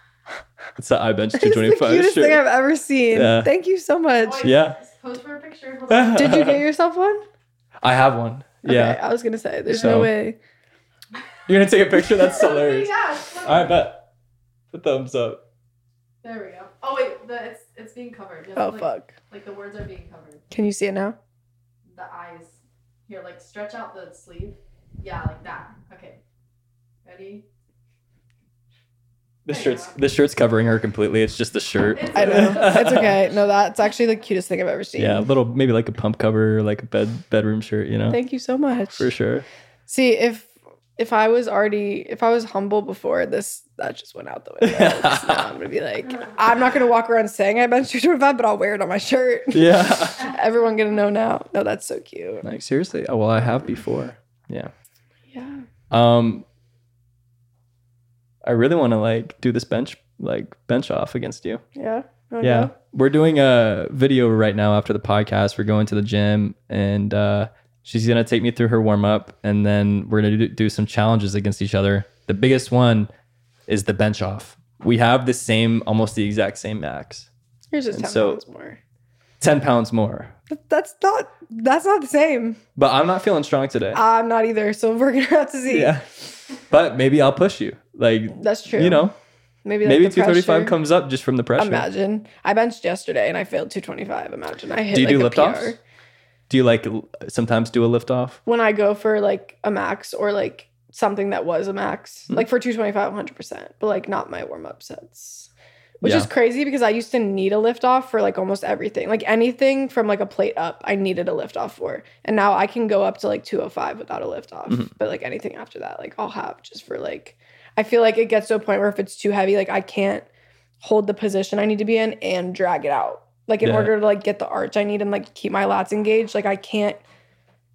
Speaker 1: It's the iBench
Speaker 2: It's the
Speaker 1: 225
Speaker 2: cutest thing. I've ever seen.
Speaker 1: Yeah.
Speaker 2: Thank you so much.
Speaker 3: Oh,
Speaker 1: Yeah.
Speaker 3: Post for a picture.
Speaker 2: Did you get yourself one?
Speaker 1: I have one.
Speaker 2: Okay,
Speaker 1: Yeah.
Speaker 2: I was gonna say, there's
Speaker 1: So-
Speaker 2: no way.
Speaker 1: You're going to take a picture? That's
Speaker 3: Oh,
Speaker 1: hilarious.
Speaker 3: yeah.
Speaker 1: All right, bet. The thumbs up.
Speaker 3: There we go. Oh wait, the, it's it's being covered. You
Speaker 2: Oh
Speaker 3: like,
Speaker 2: fuck.
Speaker 3: Like the words are being covered.
Speaker 2: Can you see it now?
Speaker 3: The eyes. Here, like stretch out the sleeve. Yeah, like that. Okay. Ready?
Speaker 1: The
Speaker 3: There you
Speaker 1: shirt's
Speaker 3: go.
Speaker 1: the shirt's covering her completely. It's just the shirt.
Speaker 3: It's
Speaker 2: I know. it's okay. No, that's actually the cutest thing I've ever seen.
Speaker 1: Yeah, a little maybe like a pump cover, like a bed bedroom shirt, you know.
Speaker 2: Thank you so much.
Speaker 1: For sure.
Speaker 2: See, if if I was already if I was humble before this, that just went out the window. now I'm gonna be like, I'm not gonna walk around saying I bench 225, but I'll wear it on my shirt.
Speaker 1: Yeah.
Speaker 2: Everyone gonna know now. No, that's so cute.
Speaker 1: like seriously. Oh, well, I have before. Yeah.
Speaker 2: Yeah.
Speaker 1: Um I really want to like do this bench like bench off against you.
Speaker 2: Yeah. Wanna
Speaker 1: Yeah. We're doing a video right now after the podcast. We're going to the gym and uh, she's going to take me through her warm up and then we're going to do, do some challenges against each other. The biggest one is the bench off. We have the same, almost the exact same max
Speaker 2: Here's just 10
Speaker 1: so-
Speaker 2: pounds more.
Speaker 1: 10 pounds more.
Speaker 2: That's not that's not the same.
Speaker 1: But I'm not feeling strong today.
Speaker 2: I'm not either, so we're gonna have to see.
Speaker 1: yeah. But maybe I'll push you. Like,
Speaker 2: That's true.
Speaker 1: you know,
Speaker 2: maybe like
Speaker 1: maybe 235
Speaker 2: pressure.
Speaker 1: comes up just from the pressure.
Speaker 2: Imagine I benched yesterday and I failed 225. Imagine I hit
Speaker 1: Do you
Speaker 2: like
Speaker 1: do lift
Speaker 2: PR.
Speaker 1: offs? Do you like sometimes do a lift off?
Speaker 2: when I go for like a max or like something that was a max,
Speaker 1: Hmm.
Speaker 2: like for 225, 100%, but like not my warm up sets. Which
Speaker 1: Yeah.
Speaker 2: is crazy because I used to need a lift off for like almost everything. Like anything from like a plate up, I needed a lift off for. And now I can go up to like 205 without a lift off.
Speaker 1: Mhm.
Speaker 2: But like anything after that, like I'll have just for like, I feel like it gets to a point where if it's too heavy, like I can't hold the position I need to be in and drag it out. Like in
Speaker 1: Yeah.
Speaker 2: order to like get the arch I need and like keep my lats engaged, like I can't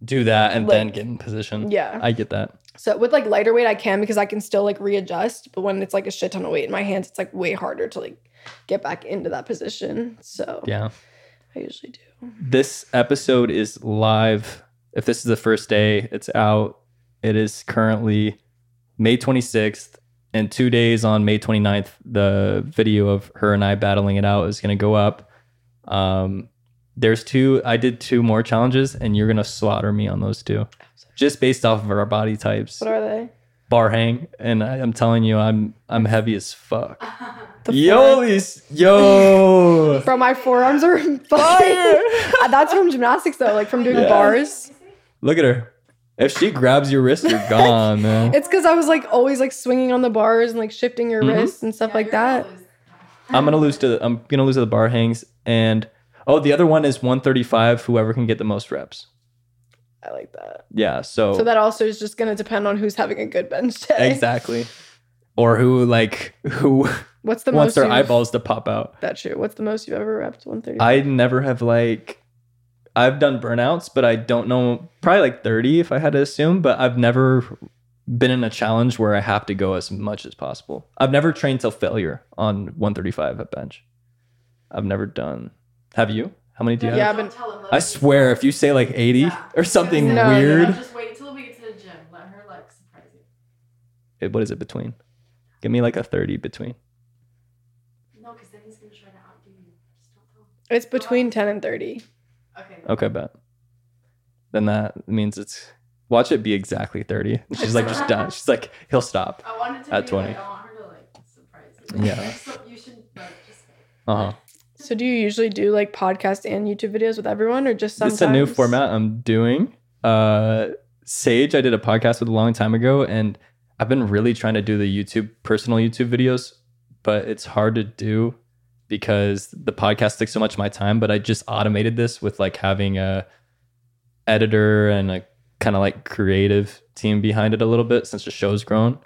Speaker 1: do that and
Speaker 2: Like-
Speaker 1: then get in position.
Speaker 2: Yeah.
Speaker 1: I get that.
Speaker 2: So with like lighter weight, I can because I can still like readjust. But when it's like a shit ton of weight in my hands, it's like way harder to like get back into that position. So
Speaker 1: Yeah.
Speaker 2: I usually do.
Speaker 1: This episode is live. If this is the first day, it's out. It is currently May 26th. And two days on May 29th, the video of her and I battling it out is going to go up. Um, there's two, I did two more challenges, and you're going to slaughter me on those two just based off of our body types.
Speaker 2: What are they?
Speaker 1: Bar hang. And I, I'm telling you, I'm I'm heavy as fuck.
Speaker 2: The
Speaker 1: Yo,
Speaker 2: fore-
Speaker 1: yo.
Speaker 2: Bro, my forearms are fire. That's from gymnastics though, like from doing
Speaker 1: Yeah.
Speaker 2: bars.
Speaker 1: Look at her. If she grabs your wrist, you're gone, man.
Speaker 2: It's because I was like always like swinging on the bars and like shifting your
Speaker 1: Mhm.
Speaker 2: wrists and stuff
Speaker 3: Yeah,
Speaker 2: like that.
Speaker 1: I'm gonna lose to I'm gonna lose to the bar hangs and oh the other one is 135. Whoever can get the most reps.
Speaker 2: I like that.
Speaker 1: Yeah. So,
Speaker 2: So that also is just gonna depend on who's having a good bench day.
Speaker 1: exactly. Or who like who
Speaker 2: What's the
Speaker 1: wants
Speaker 2: most
Speaker 1: their
Speaker 2: you've-
Speaker 1: eyeballs to pop out.
Speaker 2: That's true. What's the most you've ever repped? One thirty.
Speaker 1: I never have like I've done burnouts, but I don't know probably like 30 if I had to assume, but I've never been in a challenge where I have to go as much as possible. I've never trained till failure on 135 at bench. I've never done. Have you? How many do you have?
Speaker 2: Yeah,
Speaker 1: have?
Speaker 2: but-
Speaker 3: Don't tell him,
Speaker 1: I swear, if you say like 80
Speaker 3: Yeah.
Speaker 1: or something
Speaker 2: No, no, no.
Speaker 1: weird,
Speaker 3: Just wait till we get to the gym. Let her like surprise you.
Speaker 1: it- what is it between? Give me like a 30 between.
Speaker 3: No, because then he's gonna try to outdo you. Just don't.
Speaker 2: It's between ten and thirty.
Speaker 3: Okay.
Speaker 1: Okay, bet. Then that means it's watch it be exactly 30. She's like just done. She's like, he'll stop.
Speaker 3: I want it to
Speaker 1: At
Speaker 3: be
Speaker 1: 20.
Speaker 3: like I want her to like surprise you.
Speaker 1: Yeah.
Speaker 3: so you should like just.
Speaker 1: Uh-huh.
Speaker 2: So do you usually do like podcast and YouTube videos with everyone, or just sometimes?
Speaker 1: It's a new format I'm doing. Uh Sage, I did a podcast with a long time ago, and I've been really trying to do the YouTube personal YouTube videos, but it's hard to do because the podcast takes so much of my time. But I just automated this with like having a editor and a kind of like creative team behind it a little bit since the show's grown.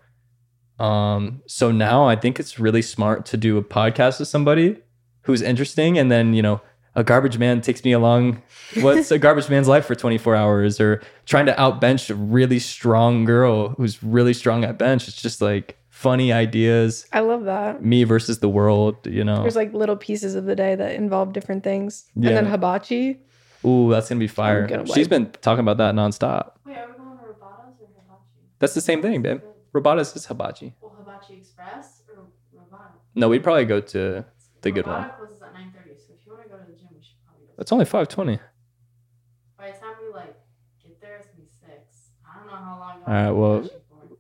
Speaker 1: Um, so now I think it's really smart to do a podcast with somebody who's interesting, and then you know a garbage man takes me along what's a garbage man's life for 24 hours or trying to outbench a really strong girl who's really strong at bench it's just like funny ideas
Speaker 2: I love that.
Speaker 1: me versus the world you know
Speaker 2: There's like little pieces of the day that involve different things,
Speaker 1: Yeah.
Speaker 2: and then hibachi.
Speaker 1: ooh that's gonna be fire
Speaker 2: gonna
Speaker 1: she's
Speaker 2: like-
Speaker 1: been talking about that nonstop
Speaker 3: Wait, are we going to Robatas or Hibachi?
Speaker 1: that's the same thing babe robotas is hibachi
Speaker 3: Well, Hibachi Express or Robata?
Speaker 1: no we'd probably go to The good one.
Speaker 3: Robata closes at 9:30, so if you want to go to the gym, we should probably go.
Speaker 1: it's only 520
Speaker 3: By the time we like get there, it's gonna be six. I don't know how long.
Speaker 1: All right, well,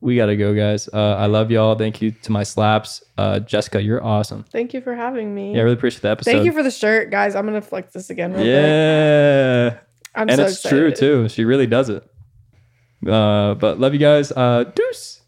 Speaker 1: we gotta go guys uh, i love y'all thank you to my slaps uh, jessica you're awesome
Speaker 2: Thank you for having me.
Speaker 1: yeah i really appreciate the episode
Speaker 2: Thank you for the shirt, guys. I'm gonna flex this again. Real quick.
Speaker 1: yeah
Speaker 2: I'm
Speaker 1: and
Speaker 2: so
Speaker 1: it's true too. She really does it. Uh, but love you guys. Uh, deuce.